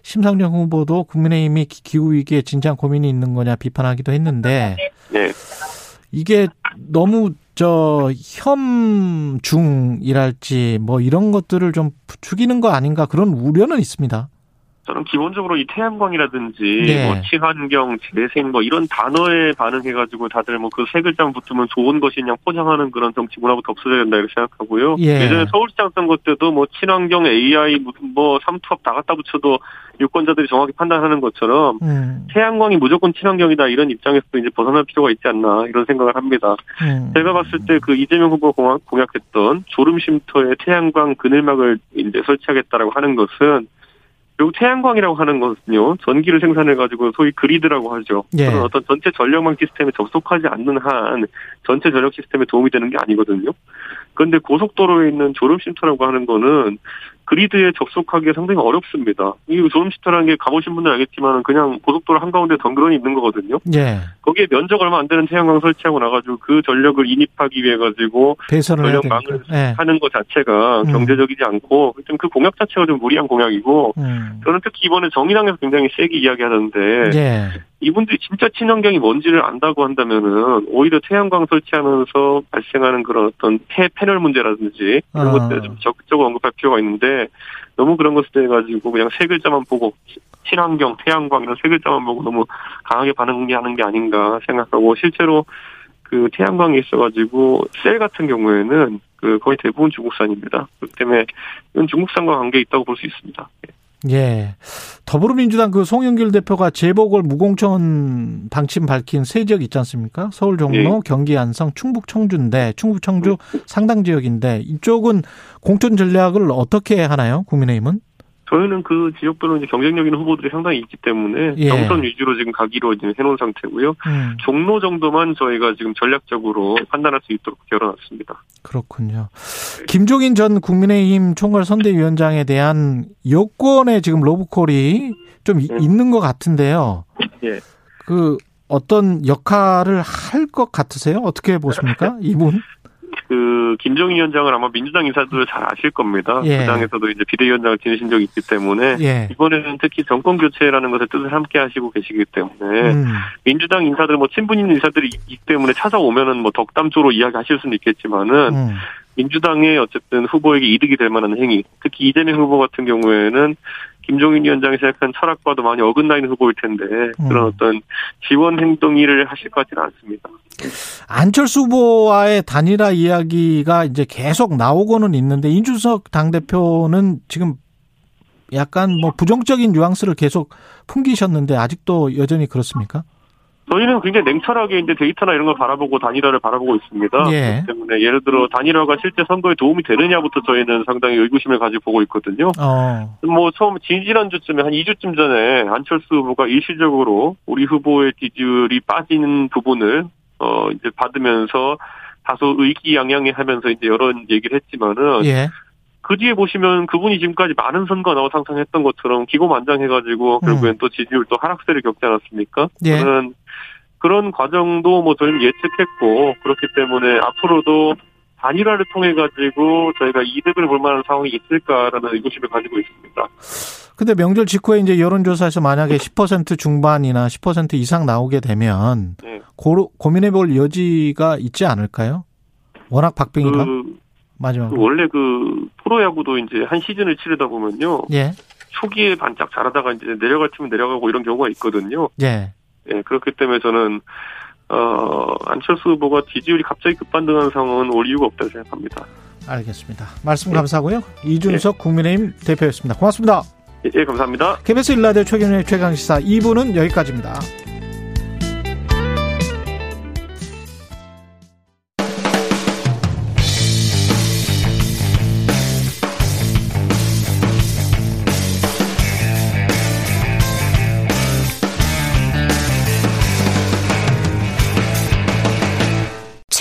B: 심상정 후보도 국민의힘이 기후 위기에 진짜 고민이 있는 거냐 비판하기도 했는데 네. 이게 너무 저 혐중이랄지 뭐 이런 것들을 좀 부추기는 거 아닌가 그런 우려는 있습니다.
H: 저는 기본적으로 이 태양광이라든지 네. 뭐 친환경, 재생 뭐 이런 단어에 반응해가지고 다들 뭐 그 세 글자만 붙으면 좋은 것이냐 포장하는 그런 정치 문화부터 없어져야 된다 이렇게 생각하고요. 예. 전에 서울시장 선거 때도 뭐 친환경, AI 무슨 뭐 삼투압 다 갖다 붙여도 유권자들이 정확히 판단하는 것처럼 음. 태양광이 무조건 친환경이다 이런 입장에서도 이제 벗어날 필요가 있지 않나 이런 생각을 합니다. 음. 제가 봤을 때 그 이재명 후보 공약했던 졸음 쉼터에 태양광 그늘막을 이제 설치하겠다라고 하는 것은 그리고 태양광이라고 하는 것은요, 전기를 생산해 가지고 소위 그리드라고 하죠. 예. 어떤 전체 전력망 시스템에 접속하지 않는 한 전체 전력 시스템에 도움이 되는 게 아니거든요. 그런데 고속도로에 있는 졸음 쉼터라고 하는 거는 그리드에 접속하기가 상당히 어렵습니다. 이 졸음시터라는 게 가보신 분들 알겠지만 그냥 고속도로 한가운데 덩그러니 있는 거거든요. 예. 거기에 면적 얼마 안 되는 태양광 설치하고 나가지고 그 전력을 인입하기 위해 가지고 전력망을 예. 하는 것 자체가 음. 경제적이지 않고 그 공약 자체가 좀 무리한 공약이고 음. 저는 특히 이번에 정의당에서 굉장히 세게 이야기하던데 예. 이분들이 진짜 친환경이 뭔지를 안다고 한다면은 오히려 태양광 설치하면서 발생하는 그런 어떤 폐 패널 문제라든지 이런 아. 것들을 좀 적극적으로 언급할 필요가 있는데 너무 그런 것을 해가지고 그냥 세 글자만 보고 친환경, 태양광 이런 세 글자만 보고 너무 강하게 반응하는 게 아닌가 생각하고 실제로 그 태양광이 있어가지고 셀 같은 경우에는 그 거의 대부분 중국산입니다. 그렇기 때문에 이건 중국산과 관계 있다고 볼 수 있습니다.
B: 예. 더불어민주당 그 송영길 대표가 재보궐 무공천 방침 밝힌 세 지역 있지 않습니까? 서울 종로, 예. 경기 안성, 충북 청주인데 충북 청주 상당 지역인데 이쪽은 공천 전략을 어떻게 하나요? 국민의힘은?
H: 저희는 그 지역별로 이제 경쟁력 있는 후보들이 상당히 있기 때문에 예. 경선 위주로 지금 가기로 이제 해놓은 상태고요. 음. 종로 정도만 저희가 지금 전략적으로 판단할 수 있도록 열어놨습니다.
B: 그렇군요. 김종인 전 국민의힘 총괄 선대위원장에 대한 여권에 지금 로브콜이 좀 예. 있는 것 같은데요. 예. 그 어떤 역할을 할 것 같으세요? 어떻게 보십니까? 이분?
H: 그 김정희 위원장을 아마 민주당 인사들 잘 아실 겁니다. 예. 그 당에서도 이제 비대위원장을 지내신 적이 있기 때문에 예. 이번에는 특히 정권 교체라는 것에 뜻을 함께 하시고 계시기 때문에 음. 민주당 인사들 뭐 친분인 인사들이 있기 때문에 찾아오면은 뭐 덕담조로 이야기하실 수는 있겠지만은 음. 민주당의 어쨌든 후보에게 이득이 될 만한 행위, 특히 이재명 후보 같은 경우에는 김종인 위원장이 생각한 철학과도 많이 어긋나 있는 후보일 텐데 그런 음. 어떤 지원 행동일을 하실 것 같지는 않습니다.
B: 안철수 후보와의 단일화 이야기가 이제 계속 나오고는 있는데 인준석 당 대표는 지금 약간 뭐 부정적인 뉘앙스를 계속 풍기셨는데 아직도 여전히 그렇습니까?
H: 저희는 굉장히 냉철하게 이제 데이터나 이런 걸 바라보고 단일화를 바라보고 있습니다. 예. 때문에 예를 들어 단일화가 실제 선거에 도움이 되느냐부터 저희는 상당히 의구심을 가지고 보고 있거든요. 어. 뭐 처음 지지난주쯤에 한 2주쯤 전에 안철수 후보가 일시적으로 우리 후보의 지지율이 빠지는 부분을 어 이제 받으면서 다소 의기양양해 하면서 이제 여러 얘기를 했지만은 예. 그 뒤에 보시면 그분이 지금까지 많은 선거 나와 상상했던 것처럼 기고만장해가지고 결국엔 음. 또 지지율 또 하락세를 겪지 않았습니까? 예. 저는 그런 과정도 뭐 저희는 예측했고 그렇기 때문에 앞으로도 단일화를 통해 가지고 저희가 이득을 볼 만한 상황이 있을까라는 의구심을 가지고 있습니다.
B: 근데 명절 직후에 이제 여론조사에서 만약에 10% 중반이나 10% 이상 나오게 되면 네. 고, 고민해 볼 여지가 있지 않을까요? 워낙 박빙이라. 그,
H: 마지막. 그 원래 그 프로야구도 이제 한 시즌을 치르다 보면요. 예. 초기에 반짝 잘하다가 이제 내려갈 팀은 내려가고 이런 경우가 있거든요. 예. 예, 그렇기 때문에 저는 어, 안철수 후보가 지지율이 갑자기 급반등한 상황은 올 이유가 없다고 생각합니다.
B: 알겠습니다. 말씀 감사하고요. 네. 이준석 네. 국민의힘 대표였습니다. 고맙습니다.
H: 예, 예 감사합니다.
B: KBS 일라디오 최경의 최강시사 2부는 여기까지입니다.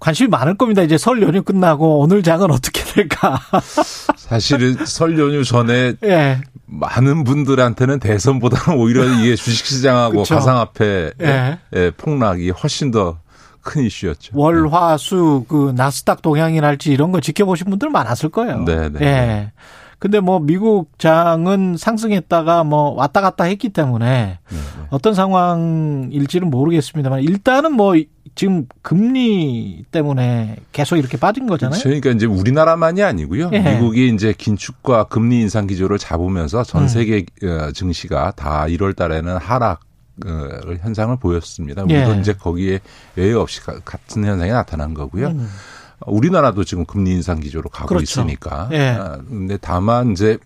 B: 관심이 많을 겁니다. 이제 설 연휴 끝나고 오늘 장은 어떻게 될까? *laughs*
I: 사실은 설 연휴 전에 예. 많은 분들한테는 대선보다는 오히려 *laughs* 이게 주식시장하고 가상화폐 예. 예, 폭락이 훨씬 더 큰 이슈였죠.
B: 월화수 그 나스닥 동향이랄지 이런 거 지켜보신 분들 많았을 거예요. 네, 네. 예. 근데 뭐 미국 장은 상승했다가 뭐 왔다 갔다 했기 때문에 네, 네. 어떤 상황일지는 모르겠습니다만 일단은 뭐 지금 금리 때문에 계속 이렇게 빠진 거잖아요.
I: 그렇죠. 그러니까 이제 우리나라만이 아니고요. 예. 미국이 이제 긴축과 금리 인상 기조를 잡으면서 전 음. 세계 음. 증시가 다 1월 달에는 하락 현상을 보였습니다. 우리도 예. 이제 거기에 외회 없이 같은 현상이 나타난 거고요. 음. 우리나라도 지금 금리 인상 기조로 가고 그렇죠. 있으니까. 예. 아, 근데 다만 이제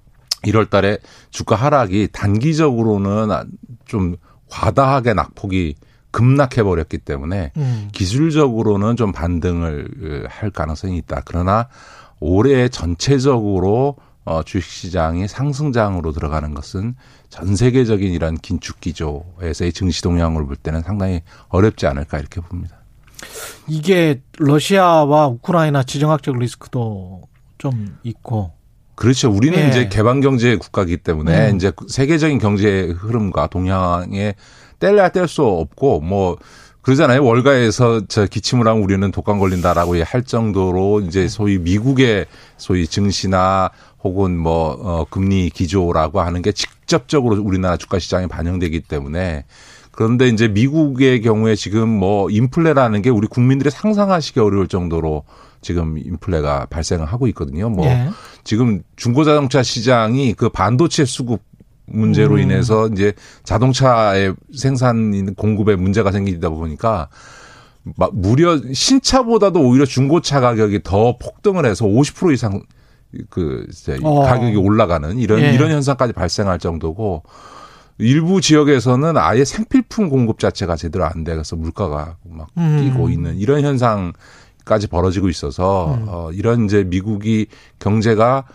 I: *clears throat* 1월 달에 주가 하락이 단기적으로는 좀 과다하게 낙폭이 급락해 버렸기 때문에 음. 기술적으로는 좀 반등을 할 가능성이 있다. 그러나 올해 전체적으로 어 주식 시장이 상승장으로 들어가는 것은 전 세계적인 이런 긴축 기조에서의 증시 동향을 볼 때는 상당히 어렵지 않을까 이렇게 봅니다.
B: 이게 러시아와 우크라이나 지정학적 리스크도 좀 있고
I: 그렇죠. 우리는 예. 이제 개방 경제 국가이기 때문에 음. 이제 세계적인 경제 흐름과 동향에 뗄래야 뗄 수 없고 뭐 그러잖아요. 월가에서 저 기침을 하면 우리는 독감 걸린다라고 할 정도로 이제 소위 미국의 소위 증시나 혹은 뭐 어, 금리 기조라고 하는 게 직접적으로 우리나라 주가 시장에 반영되기 때문에 그런데 이제 미국의 경우에 지금 뭐 인플레라는 게 우리 국민들이 상상하시기 어려울 정도로 지금 인플레가 발생을 하고 있거든요. 뭐 예. 지금 중고자동차 시장이 그 반도체 수급 문제로 음. 인해서 이제 자동차의 생산 공급에 문제가 생기다 보니까 무려 신차보다도 오히려 중고차 가격이 더 폭등을 해서 50% 이상 그 이제 어. 가격이 올라가는 이런 예. 이런 현상까지 발생할 정도고 일부 지역에서는 아예 생필품 공급 자체가 제대로 안 돼서 물가가 막 음. 뛰고 있는 이런 현상까지 벌어지고 있어서 음. 어 이런 이제 미국이 경제가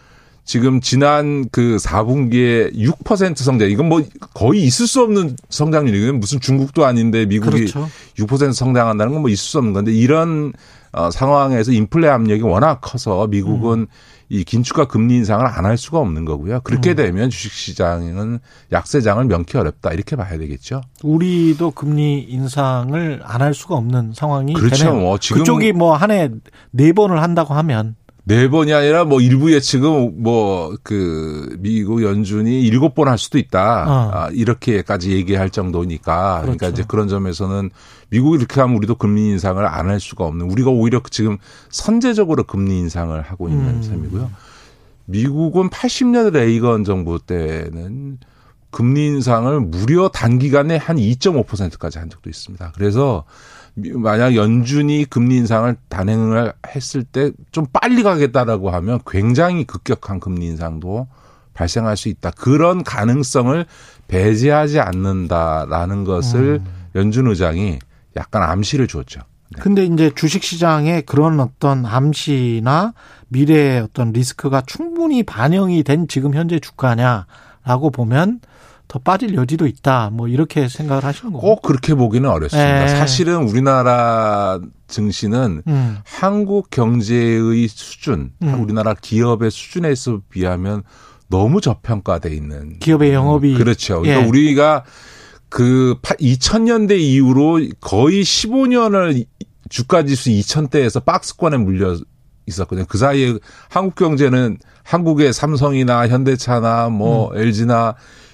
I: 지금 지난 그 4분기에 6% 성장. 이건 뭐 거의 있을 수 없는 성장률이거든요. 무슨 중국도 아닌데 미국이 그렇죠. 6% 성장한다는 건 뭐 있을 수 없는 건데 이런 어, 상황에서 인플레 압력이 워낙 커서 미국은 음. 이 긴축과 금리 인상을 안 할 수가 없는 거고요. 그렇게 음. 되면 주식시장은 약세장을 명키 어렵다 이렇게 봐야 되겠죠.
B: 우리도 금리 인상을 안 할 수가 없는 상황이
I: 그렇죠.
B: 되네요. 뭐 지금 그쪽이 뭐 한 해 네 번을 한다고 하면
I: 네 번이 아니라 뭐 일부 예측은 뭐 그 미국 연준이 일곱 번 할 수도 있다. 어. 아, 이렇게까지 얘기할 정도니까. 그러니까 그렇죠. 그러니까 이제 그런 점에서는 미국이 이렇게 하면 우리도 금리 인상을 안 할 수가 없는 우리가 오히려 지금 선제적으로 금리 인상을 하고 있는 음. 셈이고요. 미국은 80년 레이건 정부 때는 금리 인상을 무려 단기간에 한 2.5%까지 한 적도 있습니다. 그래서 만약 연준이 금리 인상을 단행을 했을 때 좀 빨리 가겠다라고 하면 굉장히 급격한 금리 인상도 발생할 수 있다. 그런 가능성을 배제하지 않는다라는 것을 음. 연준 의장이 약간 암시를 줬죠.
B: 네. 근데 이제 주식 시장에 그런 어떤 암시나 미래의 어떤 리스크가 충분히 반영이 된 지금 현재 주가냐라고 보면 더 빠질 여지도 있다. 뭐 이렇게 생각을 하시는 거고.
I: 꼭 그렇게 보기는 어렵습니다. 네. 사실은 우리나라 증시는 음. 한국 경제의 수준, 음. 우리나라 기업의 수준에서 비하면 너무 저평가돼 있는
B: 기업의 영업이
I: 그렇죠. 그러니까 예. 우리가 그 2000년대 이후로 거의 15년을 주가 지수 2000대에서 박스권에 물려 있었거든요. 그 사이에 한국 경제는 한국의 삼성이나 현대차나 뭐 음. LG나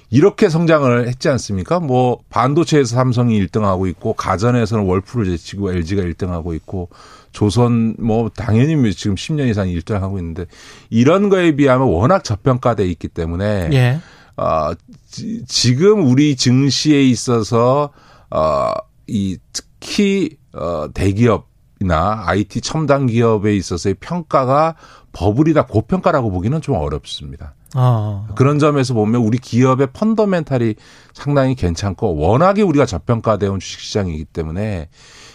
I: 이렇게 성장을 했지 않습니까? 뭐 반도체에서 삼성이 1등하고 있고 가전에서는 월풀을 제치고 LG가 1등하고 있고 조선 뭐 당연히 지금 10년 이상 1등하고 있는데 이런 거에 비하면 워낙 저평가돼 있기 때문에 예. 어, 지, 금 우리 증시에 있어서 어 이 특히 어 대기업이나 IT 첨단 기업에 있어서의 평가가 버블이다 고평가라고 보기는 좀 어렵습니다. 아. 그런 점에서 보면 우리 기업의 펀더멘탈이 상당히 괜찮고 워낙에 우리가 저평가되어 온 주식시장이기 때문에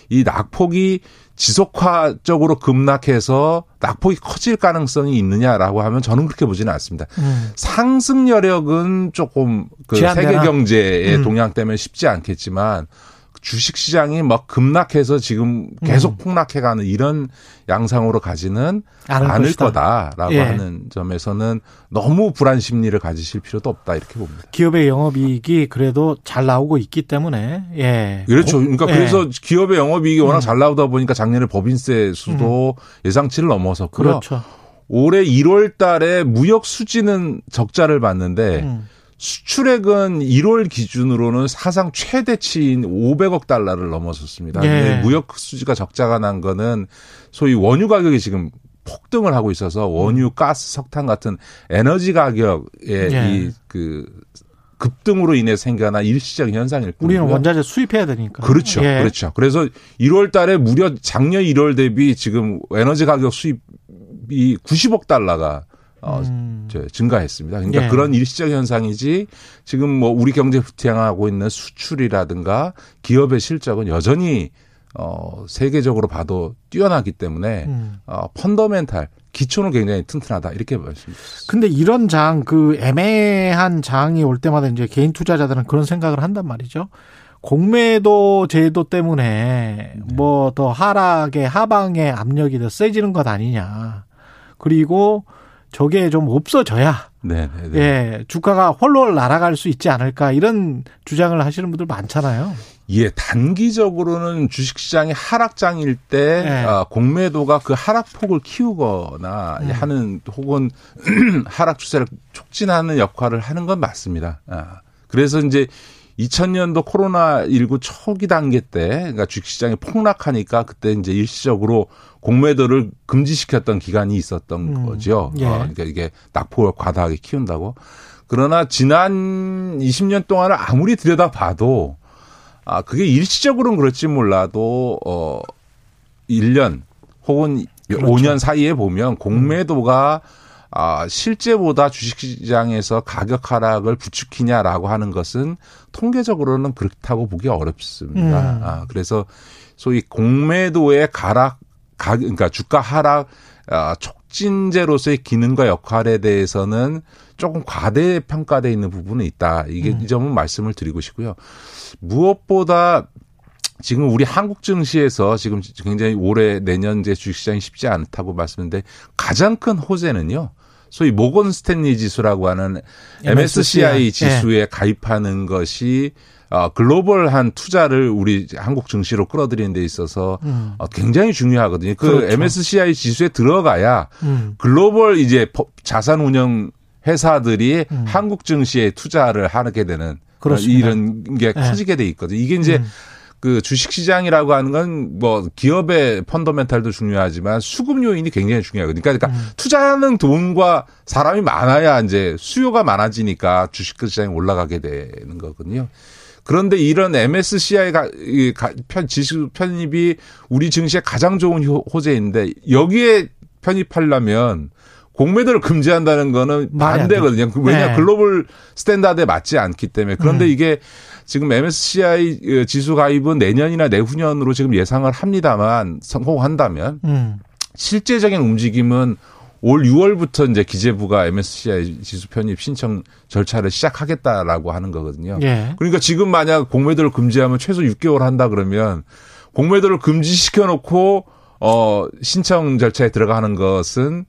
I: 이 낙폭이 지속화적으로 급락해서 낙폭이 커질 가능성이 있느냐라고 하면 저는 그렇게 보지는 않습니다. 음. 상승 여력은 조금 그 세계 경제의 음. 동향 때문에 쉽지 않겠지만 주식 시장이 막 급락해서 지금 계속 음. 폭락해가는 이런 양상으로 가지는 않을 것이다. 거다라고 예. 하는 점에서는 너무 불안 심리를 가지실 필요도 없다 이렇게 봅니다.
B: 기업의 영업이익이 그래도 잘 나오고 있기 때문에 예.
I: 그렇죠. 그러니까 예. 그래서 기업의 영업이익이 워낙 음. 잘 나오다 보니까 작년에 법인세 수도 음. 예상치를 넘어섰고요. 그렇죠. 올해 1월 달에 무역 수지는 적자를 봤는데 음. 수출액은 1월 기준으로는 사상 최대치인 500억 달러를 넘어섰습니다. 예. 무역 수지가 적자가 난 거는 소위 원유 가격이 지금 폭등을 하고 있어서 원유, 음. 가스, 석탄 같은 에너지 가격의 예. 이그 급등으로 인해 생겨난 일시적 현상일
B: 뿐이고요. 우리는 원자재 수입해야 되니까.
I: 그렇죠. 예. 그렇죠. 그래서 1월 달에 무려 작년 1월 대비 지금 에너지 가격 수입이 90억 달러가 어, 음. 증가했습니다. 그러니까 예. 그런 일시적 현상이지 지금 뭐 우리 경제 후퇴하고 있는 수출이라든가 기업의 실적은 여전히 어, 세계적으로 봐도 뛰어나기 때문에 음. 어, 펀더멘탈 기초는 굉장히 튼튼하다 이렇게 말씀드립니다.
B: 근데 이런 장, 그 애매한 장이 올 때마다 이제 개인 투자자들은 그런 생각을 한단 말이죠. 공매도 제도 때문에 네. 뭐더 하락의 하방의 압력이 더 세지는 것 아니냐. 그리고 저게 좀 없어져야 네, 네, 네. 예, 주가가 홀로 날아갈 수 있지 않을까 이런 주장을 하시는 분들 많잖아요.
I: 예, 단기적으로는 주식시장이 하락장일 때 네. 어, 공매도가 그 하락폭을 키우거나 음. 하는 혹은 *clears throat* 하락 추세를 촉진하는 역할을 하는 건 맞습니다. 아, 그래서 이제 2000년도 코로나19 초기 단계 때, 그러니까 주식시장이 폭락하니까 그때 이제 일시적으로 공매도를 금지시켰던 기간이 있었던 음. 거죠. 예. 어, 그러니까 이게 낙폭을 과다하게 키운다고. 그러나 지난 20년 동안을 아무리 들여다봐도 아, 그게 일시적으로는 그럴지 몰라도, 어, 1년 혹은 그렇죠. 5년 사이에 보면 공매도가 아, 실제보다 주식시장에서 가격 하락을 부추기냐라고 하는 것은 통계적으로는 그렇다고 보기 어렵습니다. 음. 아, 그래서 소위 공매도의 가락, 가, 그러니까 주가 하락, 아, 촉진제로서의 기능과 역할에 대해서는 조금 과대평가되어 있는 부분이 있다. 이게 음. 이 점은 말씀을 드리고 싶고요. 무엇보다 지금 우리 한국 증시에서 지금 굉장히 올해 내년 제 주식시장이 쉽지 않다고 말씀했는데 가장 큰 호재는요. 소위 모건 스탠리 지수라고 하는 MSCI. 지수에 네. 가입하는 것이 어, 글로벌한 투자를 우리 한국 증시로 끌어들이는 데 있어서 음. 어, 굉장히 중요하거든요. 그 그렇죠. MSCI 지수에 들어가야 음. 글로벌 이제 자산 운영 회사들이 음. 한국 증시에 투자를 하게 되는 그렇습니다. 이런 게 네. 커지게 돼 있거든요. 이게 이제 음. 그 주식 시장이라고 하는 건 뭐 기업의 펀더멘탈도 중요하지만 수급 요인이 굉장히 중요하거든요. 그러니까, 그러니까 음. 투자하는 돈과 사람이 많아야 이제 수요가 많아지니까 주식 시장이 올라가게 되는 거거든요. 그런데 이런 MSCI 가, 편, 지수 편입이 우리 증시에 가장 좋은 호재인데 여기에 편입하려면 공매도를 금지한다는 거는 반대거든요. 왜냐 네. global standard에 맞지 않기 때문에 그런데 음. 이게 지금 MSCI 어, 지수 가입은 내년이나 내후년으로 지금 예상을 합니다만 성공한다면 음. 실제적인 움직임은 올 6월부터 이제 기재부가 MSCI 지수 편입 신청 절차를 시작하겠다라고 하는 거거든요. 예. 그러니까 지금 만약 공매도를 금지하면 최소 6개월 한다 그러면 공매도를 금지시켜 놓고 어 신청 절차에 들어가는 것은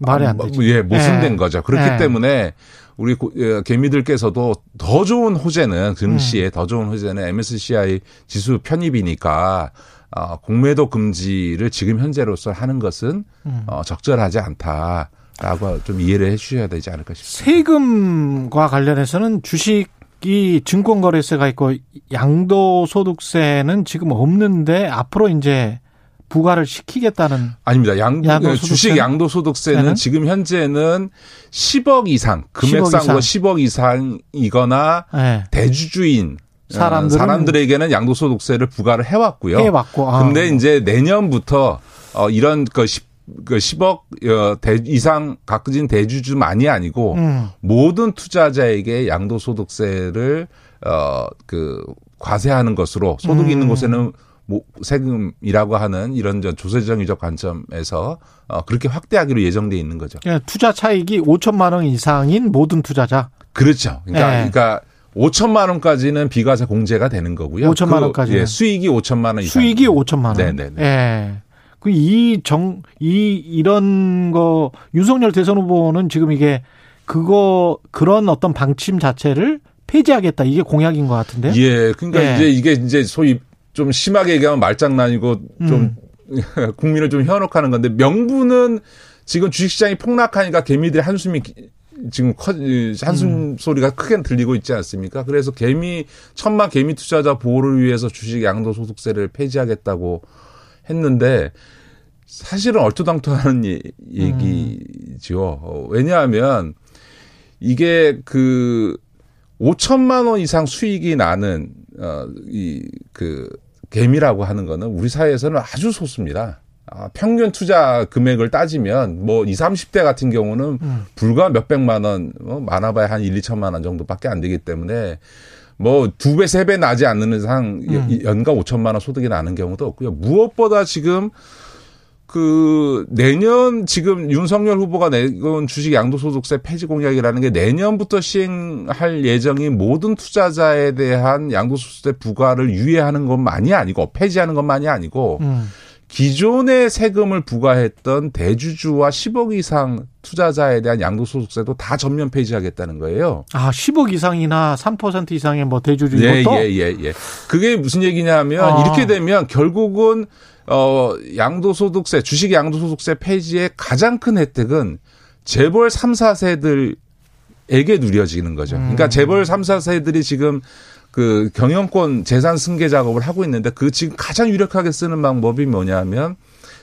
B: 말이 안 되죠.
I: 예, 모순된 예. 거죠. 그렇기 예. 때문에 우리 예, 개미들께서도 더 좋은 호재는 증시에 음. 더 좋은 호재는 MSCI 지수 편입이니까 어, 공매도 금지를 지금 현재로서 하는 것은 음. 어, 적절하지 않다. 라고 좀 이해를 해 주셔야 되지 않을까 싶습니다.
B: 세금과 관련해서는 주식 이 증권거래세가 있고 양도소득세는 지금 없는데 앞으로 이제 부과를 시키겠다는
I: 아닙니다. 양, 양도 주식 양도소득세는 지금 현재는 10억 이상 금액 상으로 10억, 10억 이상이거나 네. 대주주인 어, 사람들은 사람들에게는 양도소득세를 부과를 해왔고요.
B: 해왔고.
I: 아. 근데 이제 내년부터 어 이런 그 10, 그 10억 어, 대, 이상 가진 대주주만이 아니고 음. 모든 투자자에게 양도소득세를 어그 과세하는 것으로 소득이 음. 있는 곳에는 뭐 세금이라고 하는 이런 저 조세정의적 관점에서 어 그렇게 확대하기로 예정돼 있는 거죠.
B: 예, 투자 차익이 5천만 원 이상인 모든 투자자.
I: 그렇죠. 그러니까 예. 그러니까 5천만 원까지는 비과세 공제가 되는 거고요.
B: 5천만 그, 원까지.
I: 예, 수익이 5천만 원 이상.
B: 수익이 5천만 원.
I: 네, 네, 네.
B: 예. 그 이 정 이 이런 거 윤석열 대선 후보는 지금 이게 그거 그런 어떤 방침 자체를 폐지하겠다 이게 공약인 것 같은데.
I: 예, 그러니까 예. 이제 이게 이제 소위 좀 심하게 얘기하면 말장난이고 좀 음. *laughs* 국민을 좀 현혹하는 건데 명분은 지금 주식시장이 폭락하니까 개미들의 한숨이 지금 커, 한숨 음. 소리가 크게 들리고 있지 않습니까? 그래서 개미, 천만 개미 투자자 보호를 위해서 주식 양도소득세를 폐지하겠다고 했는데 사실은 얼토당토하는 얘기죠. 음. 왜냐하면 이게 그 5천만 원 이상 수익이 나는 어이그 개미라고 하는 거는 우리 사회에서는 아주 소수입니다. 아, 평균 투자 금액을 따지면 뭐 20, 30대 같은 경우는 음. 불과 몇백만 원, 뭐 많아봐야 한 1, 2천만 원 정도밖에 안 되기 때문에 뭐 두 배, 세 배 나지 않는 이상 음. 연간 5천만 원 소득이 나는 경우도 없고요. 무엇보다 지금 그 내년 지금 윤석열 후보가 내건 주식 양도소득세 폐지 공약이라는 게 내년부터 시행할 예정인 모든 투자자에 대한 양도소득세 부과를 유예하는 것만이 아니고 폐지하는 것만이 아니고 음. 기존의 세금을 부과했던 대주주와 10억 이상 투자자에 대한 양도소득세도 다 전면 폐지하겠다는 거예요.
B: 아, 10억 이상이나 3% 이상의 뭐 대주주
I: 예, 이것도? 예, 예, 예. 그게 무슨 얘기냐면 아. 이렇게 되면 결국은 어 양도소득세, 주식 양도소득세 폐지의 가장 큰 혜택은 재벌 3, 4세들에게 누려지는 거죠. 그러니까 음. 재벌 3, 4세들이 지금 그 경영권 재산 승계 작업을 하고 있는데 그 지금 가장 유력하게 쓰는 방법이 뭐냐면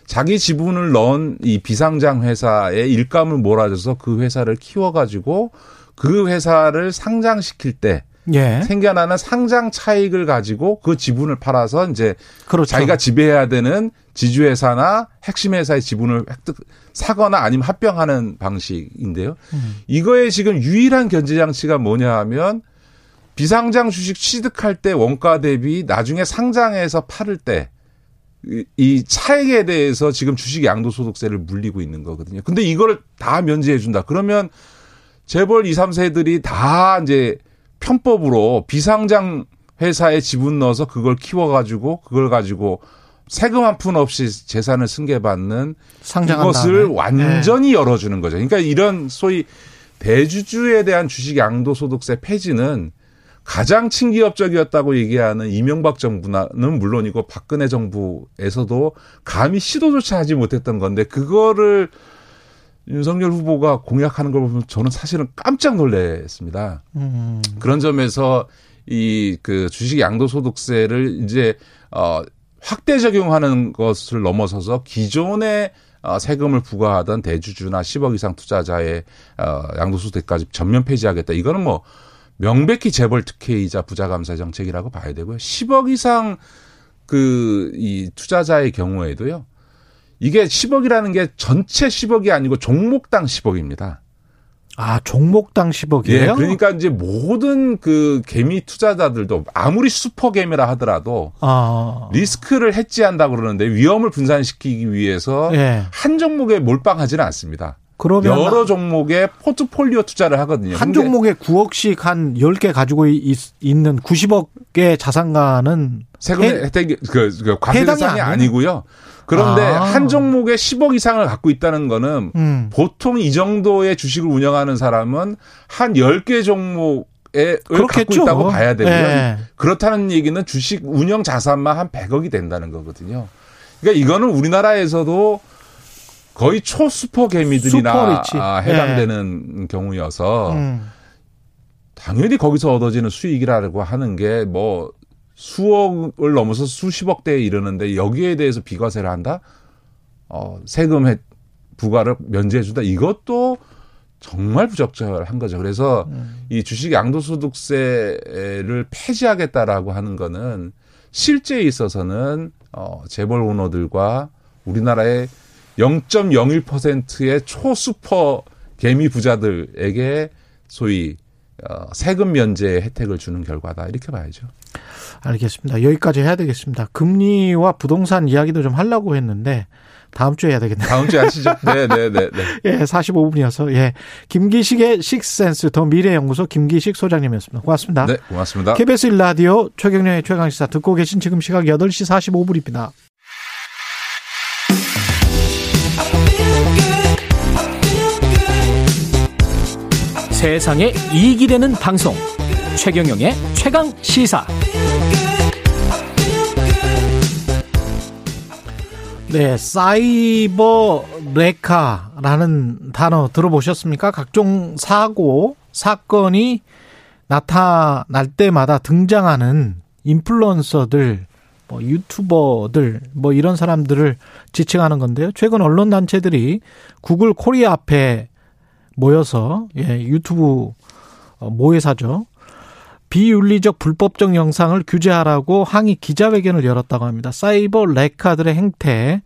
I: 자기 지분을 넣은 이 비상장 회사에 일감을 몰아줘서 그 회사를 키워가지고 그 회사를 상장시킬 때 예. 생겨나는 상장 차익을 가지고 그 지분을 팔아서 이제 그렇죠. 자기가 지배해야 되는 지주회사나 핵심 회사의 지분을 획득 사거나 아니면 합병하는 방식인데요. 음. 이거에 지금 유일한 견제 장치가 뭐냐 하면 비상장 주식 취득할 때 원가 대비 나중에 상장해서 팔을 때 이 차익에 대해서 지금 주식 양도소득세를 물리고 있는 거거든요. 근데 이거를 다 면제해 준다. 그러면 재벌 2, 3세들이 다 이제 편법으로 비상장 회사에 지분 넣어서 그걸 키워가지고 그걸 가지고 세금 한 푼 없이 재산을 승계받는 이것을 다음에. 완전히 네. 열어주는 거죠. 그러니까 이런 소위 대주주에 대한 주식 양도소득세 폐지는 가장 친기업적이었다고 얘기하는 이명박 정부는 물론이고 박근혜 정부에서도 감히 시도조차 하지 못했던 건데 그거를 윤석열 후보가 공약하는 걸 보면 저는 사실은 깜짝 놀랐습니다. 음. 그런 점에서 이 그 주식 양도소득세를 이제 어 확대 적용하는 것을 넘어서서 기존의 어, 세금을 부과하던 대주주나 10억 이상 투자자의 어, 양도소득까지 전면 폐지하겠다. 이거는 뭐 명백히 재벌 특혜이자 부자 감사 정책이라고 봐야 되고요. 10억 이상 그 이 투자자의 경우에도요. 이게 10억이라는 게 전체 10억이 아니고 종목당 10억입니다.
B: 아, 종목당 10억이에요? 예,
I: 그러니까 이제 모든 그 개미 투자자들도 아무리 슈퍼 개미라 하더라도 아. 리스크를 해지한다고 그러는데 위험을 분산시키기 위해서 예. 한 종목에 몰빵하지는 않습니다. 그러면 여러 종목의 포트폴리오 투자를 하거든요.
B: 한 종목에 9억씩 한 10개 가지고 있, 는 90억의 자산가는
I: 세금 혜택이 그, 그 과세 대상이 아니고요. 그런데 아. 한 종목에 10억 이상을 갖고 있다는 거는 음. 보통 이 정도의 주식을 운영하는 사람은 한 10개 종목 에 갖고 있다고 봐야 되고요. 네. 그렇다는 얘기는 주식 운영 자산만 한 100억이 된다는 거거든요. 그러니까 이거는 우리나라에서도 거의 초수퍼 개미들이나 아, 해당되는 네. 경우여서 음. 당연히 거기서 얻어지는 수익이라고 하는 게 뭐 수억을 넘어서 수십억 대에 이르는데 여기에 대해서 비과세를 한다? 어, 세금 의 부과를 면제해 준다. 이것도 정말 부적절한 거죠. 그래서 음. 이 주식 양도소득세를 폐지하겠다라고 하는 거는 실제에 있어서는 어, 재벌 오너들과 우리나라의 0.01%의 초수퍼 개미 부자들에게 소위 어, 세금 면제 혜택을 주는 결과다 이렇게 봐야죠.
B: 알겠습니다. 여기까지 해야 되겠습니다. 금리와 부동산 이야기도 좀 하려고 했는데 다음 주에 해야 되겠네요.
I: 다음 주에 하시죠. *laughs* 네, 네, 네, 네.
B: 예, 45분이어서 예. 김기식의 식센스 더 미래 연구소 김기식 소장님이었습니다. 고맙습니다.
I: 네, 고맙습니다.
B: KBS 일라디오 최경련의 최강 시사 듣고 계신 지금 시각 8시 45분입니다.
A: 세상에 이익이 되는 방송 최경영의 최강 시사
B: 네 사이버 레카라는 단어 들어보셨습니까? 각종 사고 사건이 나타날 때마다 등장하는 인플루언서들 뭐 유튜버들 뭐 이런 사람들을 지칭하는 건데요. 최근 언론 단체들이 구글 코리아 앞에 모여서 예, 유튜브 어, 모회사죠. 비윤리적 불법적 영상을 규제하라고 항의 기자회견을 열었다고 합니다. 사이버 레카들의 행태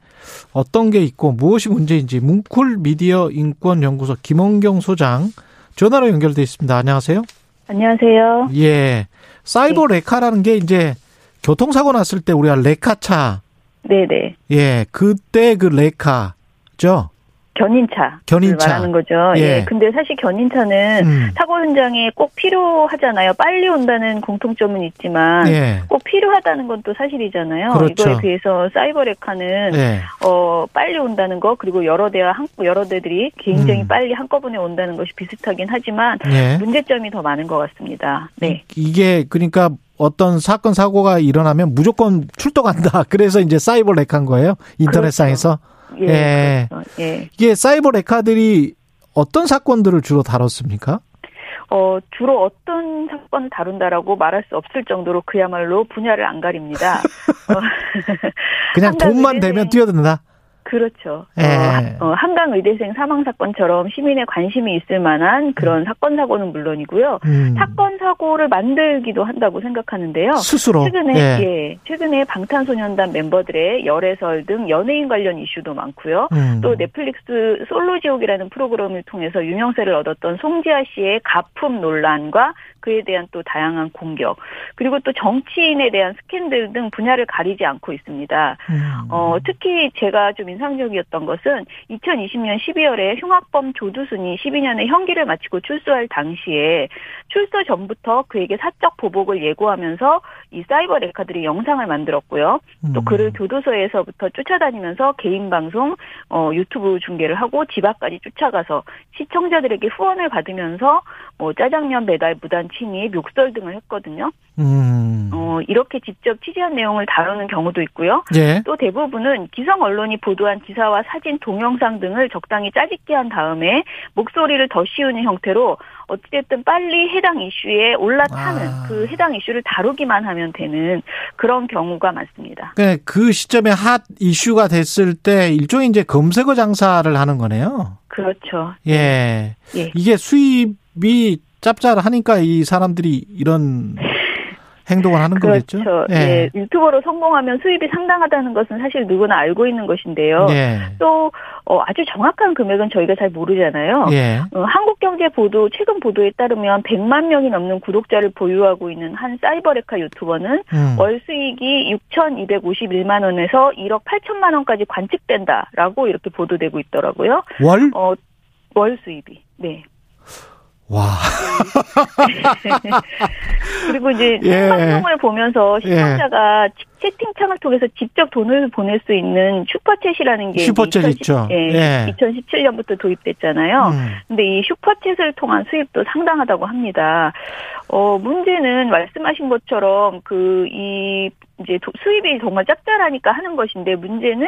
B: 어떤 게 있고 무엇이 문제인지 뭉클 미디어 인권 연구소 김원경 소장 전화로 연결돼 있습니다. 안녕하세요.
J: 안녕하세요.
B: 예. 사이버 네. 레카라는 게 이제 교통사고 났을 때 우리가 레카차
J: 네네.
B: 예. 그때 그 레카죠?
J: 견인차. 견인차. 말하는 거죠. 예. 예. 근데 사실 견인차는 음. 사고 현장에 꼭 필요하잖아요. 빨리 온다는 공통점은 있지만 예. 꼭 필요하다는 건 또 사실이잖아요. 그렇죠. 이거에 비해서 사이버레카는 예. 어 빨리 온다는 거 그리고 여러 대와 한 여러 대들이 굉장히 음. 빨리 한꺼번에 온다는 것이 비슷하긴 하지만 예. 문제점이 더 많은 것 같습니다. 네.
B: 이게 그러니까 어떤 사건 사고가 일어나면 무조건 출동한다. *laughs* 그래서 이제 사이버 레카인 거예요. 인터넷상에서. 그렇죠. 예. 예. 그렇죠. 예. 이게 사이버 레카들이 어떤 사건들을 주로 다뤘습니까?
J: 어, 주로 어떤 사건을 다룬다라고 말할 수 없을 정도로 그야말로 분야를 안 가립니다. *laughs* *laughs*
B: 그냥 돈만 되면 뛰어든다?
J: 그렇죠. 예. 어, 어, 한강 의대생 사망 사건처럼 시민의 관심이 있을 만한 그런 음. 사건 사고는 물론이고요. 음. 사건 사고를 만들기도 한다고 생각하는데요.
B: 스스로.
J: 최근에 예. 예. 최근에 방탄소년단 멤버들의 열애설 등 연예인 관련 이슈도 많고요. 음. 또 넷플릭스 솔로지옥이라는 프로그램을 통해서 유명세를 얻었던 송지아 씨의 가품 논란과 그에 대한 또 다양한 공격 그리고 또 정치인에 대한 스캔들 등 분야를 가리지 않고 있습니다. 음. 어, 특히 제가 좀 인상적이었던 것은 2020년 12월에 흉악범 조두순이 12년의 형기를 마치고 출소할 당시에 출소 전부터 그에게 사적 보복을 예고하면서 이 사이버 레카들이 영상을 만들었고요. 또 음. 그를 교도소에서부터 쫓아다니면서 개인 방송, 어, 유튜브 중계를 하고 집 앞까지 쫓아가서 시청자들에게 후원을 받으면서 뭐 짜장면 배달 무단 침입, 욕설 등을 했거든요. 음. 어, 이렇게 직접 취재한 내용을 다루는 경우도 있고요. 예. 또 대부분은 기성 언론이 보도한 기사와 사진, 동영상 등을 적당히 짜집게 한 다음에 목소리를 더 씌우는 형태로 어찌됐든 빨리 해당 이슈에 올라타는 아. 그 해당 이슈를 다루기만 하면 되는 그런 경우가 많습니다.
B: 네, 그 시점에 핫 이슈가 됐을 때 일종의 이제 검색어 장사를 하는 거네요.
J: 그렇죠.
B: 예. 예. 이게 수입이 짭짤하니까 이 사람들이 이런 *laughs* 행동을 하는
J: 그렇죠.
B: 거겠죠.
J: 예. 예. 유튜버로 성공하면 수입이 상당하다는 것은 사실 누구나 알고 있는 것인데요. 예. 또 어, 아주 정확한 금액은 저희가 잘 모르잖아요. 예. 어, 한국경제 보도 최근 보도에 따르면 100만 명이 넘는 구독자를 보유하고 있는 한 사이버레카 유튜버는 음. 월 수익이 6,251만 원에서 1억 8천만 원까지 관측된다라고 이렇게 보도되고 있더라고요.
B: 월?
J: 어, 월 수입이. 네.
B: 와. *laughs*
J: 그리고 이제 예. 방송을 보면서 예. 시청자가 예. 채팅창을 통해서 직접 돈을 보낼 수 있는 슈퍼챗이라는 게
B: 슈퍼챗 2010, 있죠.
J: 예, 예. 2017년부터 도입됐잖아요. 음. 근데 이 슈퍼챗을 통한 수입도 상당하다고 합니다. 어, 문제는 말씀하신 것처럼 그 이 이제 수입이 정말 짭짤하니까 하는 것인데 문제는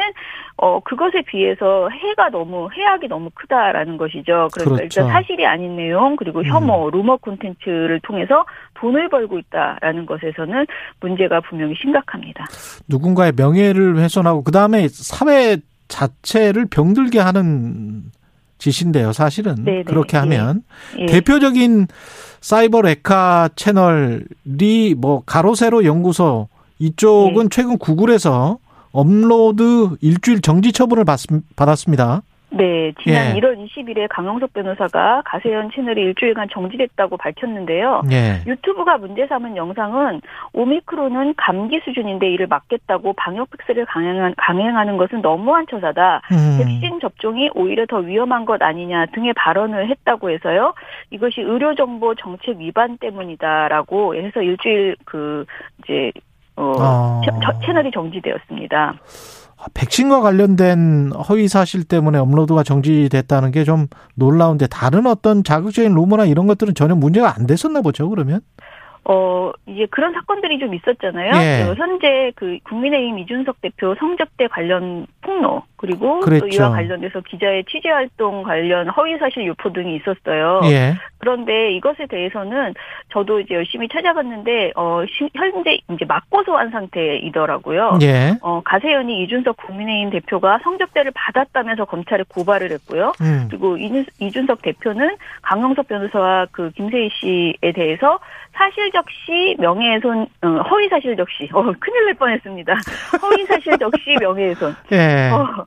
J: 어 그것에 비해서 해가 너무 해악이 너무 크다라는 것이죠. 그러니까 그렇죠. 일단 사실이 아닌 내용 그리고 혐오, 음. 루머 콘텐츠를 통해서 돈을 벌고 있다라는 것에서는 문제가 분명히 심각합니다.
B: 누군가의 명예를 훼손하고 그 다음에 사회 자체를 병들게 하는 짓인데요, 사실은. 네네. 그렇게 예. 하면. 예. 대표적인 사이버 레카 채널이 뭐 가로세로 연구소 이쪽은 예. 최근 구글에서 업로드 일주일 정지 처분을 받, 받았습니다.
J: 네, 지난 예. 1월 20일에 강영석 변호사가 가세현 채널이 일주일간 정지됐다고 밝혔는데요. 예. 유튜브가 문제 삼은 영상은 오미크론은 감기 수준인데 이를 막겠다고 방역 팩스를 강행한, 강행하는 것은 너무한 처사다. 음. 백신 접종이 오히려 더 위험한 것 아니냐 등의 발언을 했다고 해서요. 이것이 의료정보 정책 위반 때문이다라고 해서 일주일 그 이제 어, 어. 채널이 정지되었습니다.
B: 백신과 관련된 허위 사실 때문에 업로드가 정지됐다는 게 좀 놀라운데 다른 어떤 자극적인 루머나 이런 것들은 전혀 문제가 안 됐었나 보죠, 그러면?
J: 어, 이제 그런 사건들이 좀 있었잖아요. 예. 어, 현재 그 국민의힘 이준석 대표 성접대 관련 폭로, 그리고 그랬죠. 또 이와 관련돼서 기자의 취재 활동 관련 허위 사실 유포 등이 있었어요. 예. 그런데 이것에 대해서는 저도 이제 열심히 찾아봤는데 어 현재 이제 맞고소한 상태이더라고요. 예. 어 가세현이 이준석 국민의힘 대표가 성접대를 받았다면서 검찰에 고발을 했고요. 음. 그리고 이준석 대표는 강영석 변호사와 그 김세희 씨에 대해서 사실적시 명예훼손 어, 허위 사실적시 어 큰일 날 뻔했습니다. 허위 사실적시 명예훼손. 예. 어,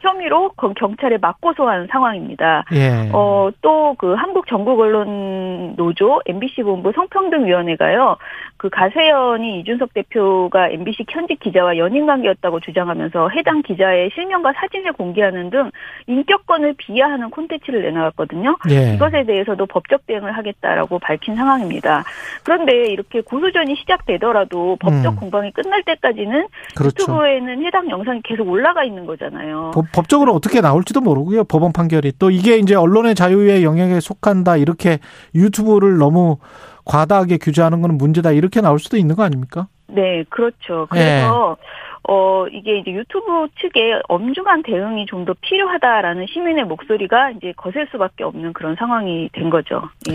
J: 혐의로 경찰에 맞고 소한 상황입니다. 예. 어, 또 그 한국 전국 언론 노조 MBC 본부 성평등위원회가요. 그 가세연이 이준석 대표가 MBC 현직 기자와 연인 관계였다고 주장하면서 해당 기자의 실명과 사진을 공개하는 등 인격권을 비하하는 콘텐츠를 내놓았거든요. 예. 이것에 대해서도 법적 대응을 하겠다라고 밝힌 상황입니다. 그런데 이렇게 고소전이 시작되더라도 법적 음. 공방이 끝날 때까지는 그렇죠. 유튜브에는 해당 영상이 계속 올라가 있는 거잖아요.
B: 법, 법적으로 어떻게 나올지도 모르고요. 법원 판결이 또 이게 이제 언론의 자유의 영역에 속한다 이렇게 유튜브를 너무 과다하게 규제하는 건 문제다 이렇게 나올 수도 있는 거 아닙니까?
J: 네, 그렇죠. 그래서 네. 어 이게 이제 유튜브 측에 엄중한 대응이 좀 더 필요하다라는 시민의 목소리가 이제 거셀 수밖에 없는 그런 상황이 된 거죠. 예.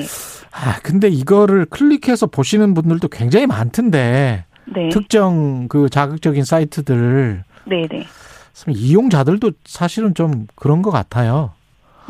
B: 아 근데 이거를 클릭해서 보시는 분들도 굉장히 많던데 네. 특정 그 자극적인 사이트들.
J: 네네. 네.
B: 이용자들도 사실은 좀 그런 것 같아요.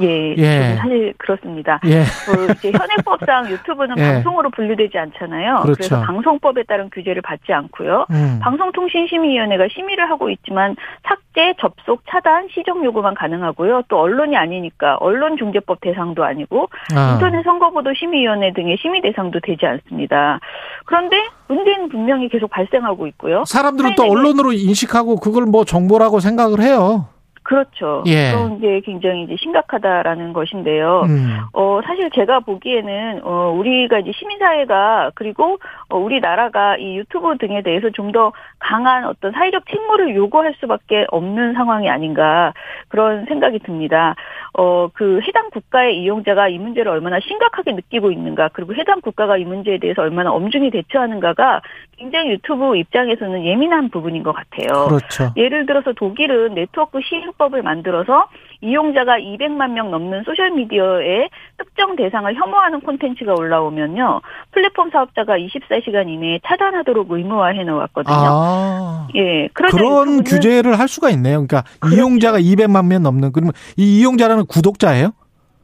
J: 예, 예. 사실 그렇습니다. 예. 그 이제 현행법상 유튜브는 *laughs* 예. 방송으로 분류되지 않잖아요. 그렇죠. 그래서 방송법에 따른 규제를 받지 않고요. 음. 방송통신심의위원회가 심의를 하고 있지만 삭제, 접속, 차단, 시정 요구만 가능하고요. 또 언론이 아니니까 언론중재법 대상도 아니고 아. 인터넷 선거보도 심의위원회 등의 심의 대상도 되지 않습니다. 그런데 문제는 분명히 계속 발생하고 있고요.
B: 사람들은 또 언론으로 인식하고 그걸 뭐 정보라고 생각을 해요.
J: 그렇죠. 예. 그런 게 굉장히 이제 심각하다라는 것인데요. 음. 어, 사실 제가 보기에는, 어, 우리가 이제 시민사회가, 그리고, 어, 우리나라가 이 유튜브 등에 대해서 좀 더 강한 어떤 사회적 책무를 요구할 수밖에 없는 상황이 아닌가, 그런 생각이 듭니다. 어, 그 해당 국가의 이용자가 이 문제를 얼마나 심각하게 느끼고 있는가, 그리고 해당 국가가 이 문제에 대해서 얼마나 엄중히 대처하는가가 굉장히 유튜브 입장에서는 예민한 부분인 것 같아요.
B: 그렇죠.
J: 예를 들어서 독일은 네트워크 시행 법을 만들어서 이용자가 200만 명 넘는 소셜미디어에 특정 대상을 혐오하는 콘텐츠가 올라오면요. 플랫폼 사업자가 24시간 이내에 차단하도록 의무화해 놓았거든요. 아,
B: 예. 그런 규제를 할 수가 있네요. 그러니까 그렇죠. 이용자가 200만 명 넘는 그러면 이 이용자라는 구독자예요?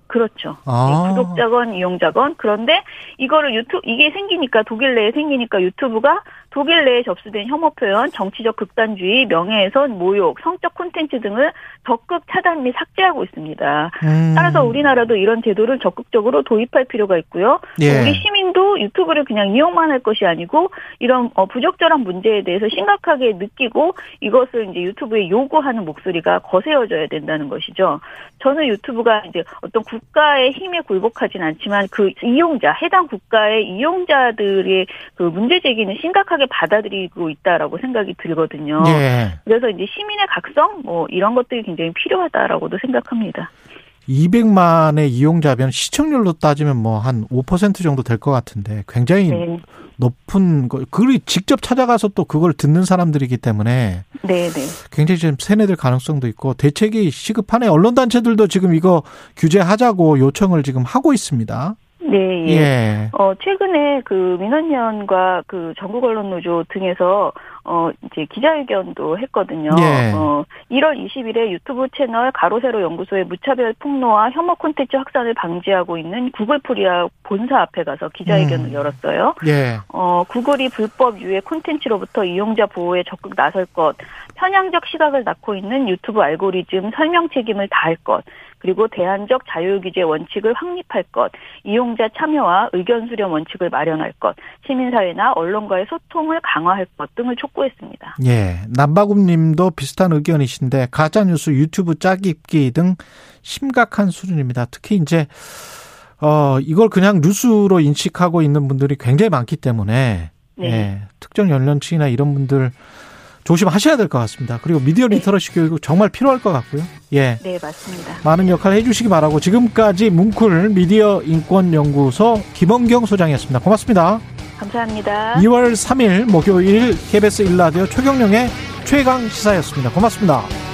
J: 그렇죠. 아. 네, 구독자건 이용자건 그런데 이거를 유튜브 이게 생기니까 독일 내에 생기니까 유튜브가 독일 내에 접수된 혐오 표현, 정치적 극단주의, 명예훼손, 모욕, 성적 콘텐츠 등을 적극 차단 및 삭제하고 있습니다. 음. 따라서 우리나라도 이런 제도를 적극적으로 도입할 필요가 있고요. 예. 우리 시민도 유튜브를 그냥 이용만 할 것이 아니고 이런 어, 부적절한 문제에 대해서 심각하게 느끼고 이것을 이제 유튜브에 요구하는 목소리가 거세어져야 된다는 것이죠. 저는 유튜브가 이제 어떤 국가의 힘에 굴복하진 않지만 그 이용자 해당 국가의 이용자들의 그 문제 제기는 심각하게 받아들이고 있다라고 생각이 들거든요. 네. 그래서 이제 시민의 각성 뭐 이런 것들이 굉장히 필요하다라고도 생각합니다.
B: 200만의 이용자면 시청률로 따지면 뭐 한 5% 정도 될 것 같은데 굉장히 네. 높은 거. 그걸 직접 찾아가서 또 그걸 듣는 사람들이기 때문에 네, 네. 굉장히 좀 세뇌될 가능성도 있고 대책이 시급하네. 언론 단체들도 지금 이거 규제하자고 요청을 지금 하고 있습니다.
J: 네, 예. 예. 어, 최근에 그 민원연과 그 전국 언론 노조 등에서 어, 이제 기자회견도 했거든요. 예. 어, 1월 20일에 유튜브 채널 가로세로 연구소의 무차별 폭로와 혐오 콘텐츠 확산을 방지하고 있는 구글 코리아 본사 앞에 가서 기자회견을 음. 열었어요. 예. 어, 구글이 불법 유해 콘텐츠로부터 이용자 보호에 적극 나설 것, 편향적 시각을 낳고 있는 유튜브 알고리즘 설명 책임을 다할 것, 그리고 대안적 자유규제 원칙을 확립할 것, 이용자 참여와 의견 수렴 원칙을 마련할 것, 시민사회나 언론과의 소통을 강화할 것 등을 촉구했습니다.
B: 예, 남바굽 님도 비슷한 의견이신데 가짜 뉴스 유튜브 짜깁기 등 심각한 수준입니다. 특히 이제 어 이걸 그냥 뉴스로 인식하고 있는 분들이 굉장히 많기 때문에 네. 예, 특정 연령층이나 이런 분들 조심하셔야 될 것 같습니다. 그리고 미디어 네. literacy 교육 정말 필요할 것 같고요. 예.
J: 네, 맞습니다.
B: 많은 역할 해주시기 바라고 지금까지 뭉클 미디어 인권연구소 김원경 소장이었습니다. 고맙습니다.
J: 감사합니다.
B: 2월 3일 목요일 KBS 일라디오 최경령의 최강 시사였습니다. 고맙습니다.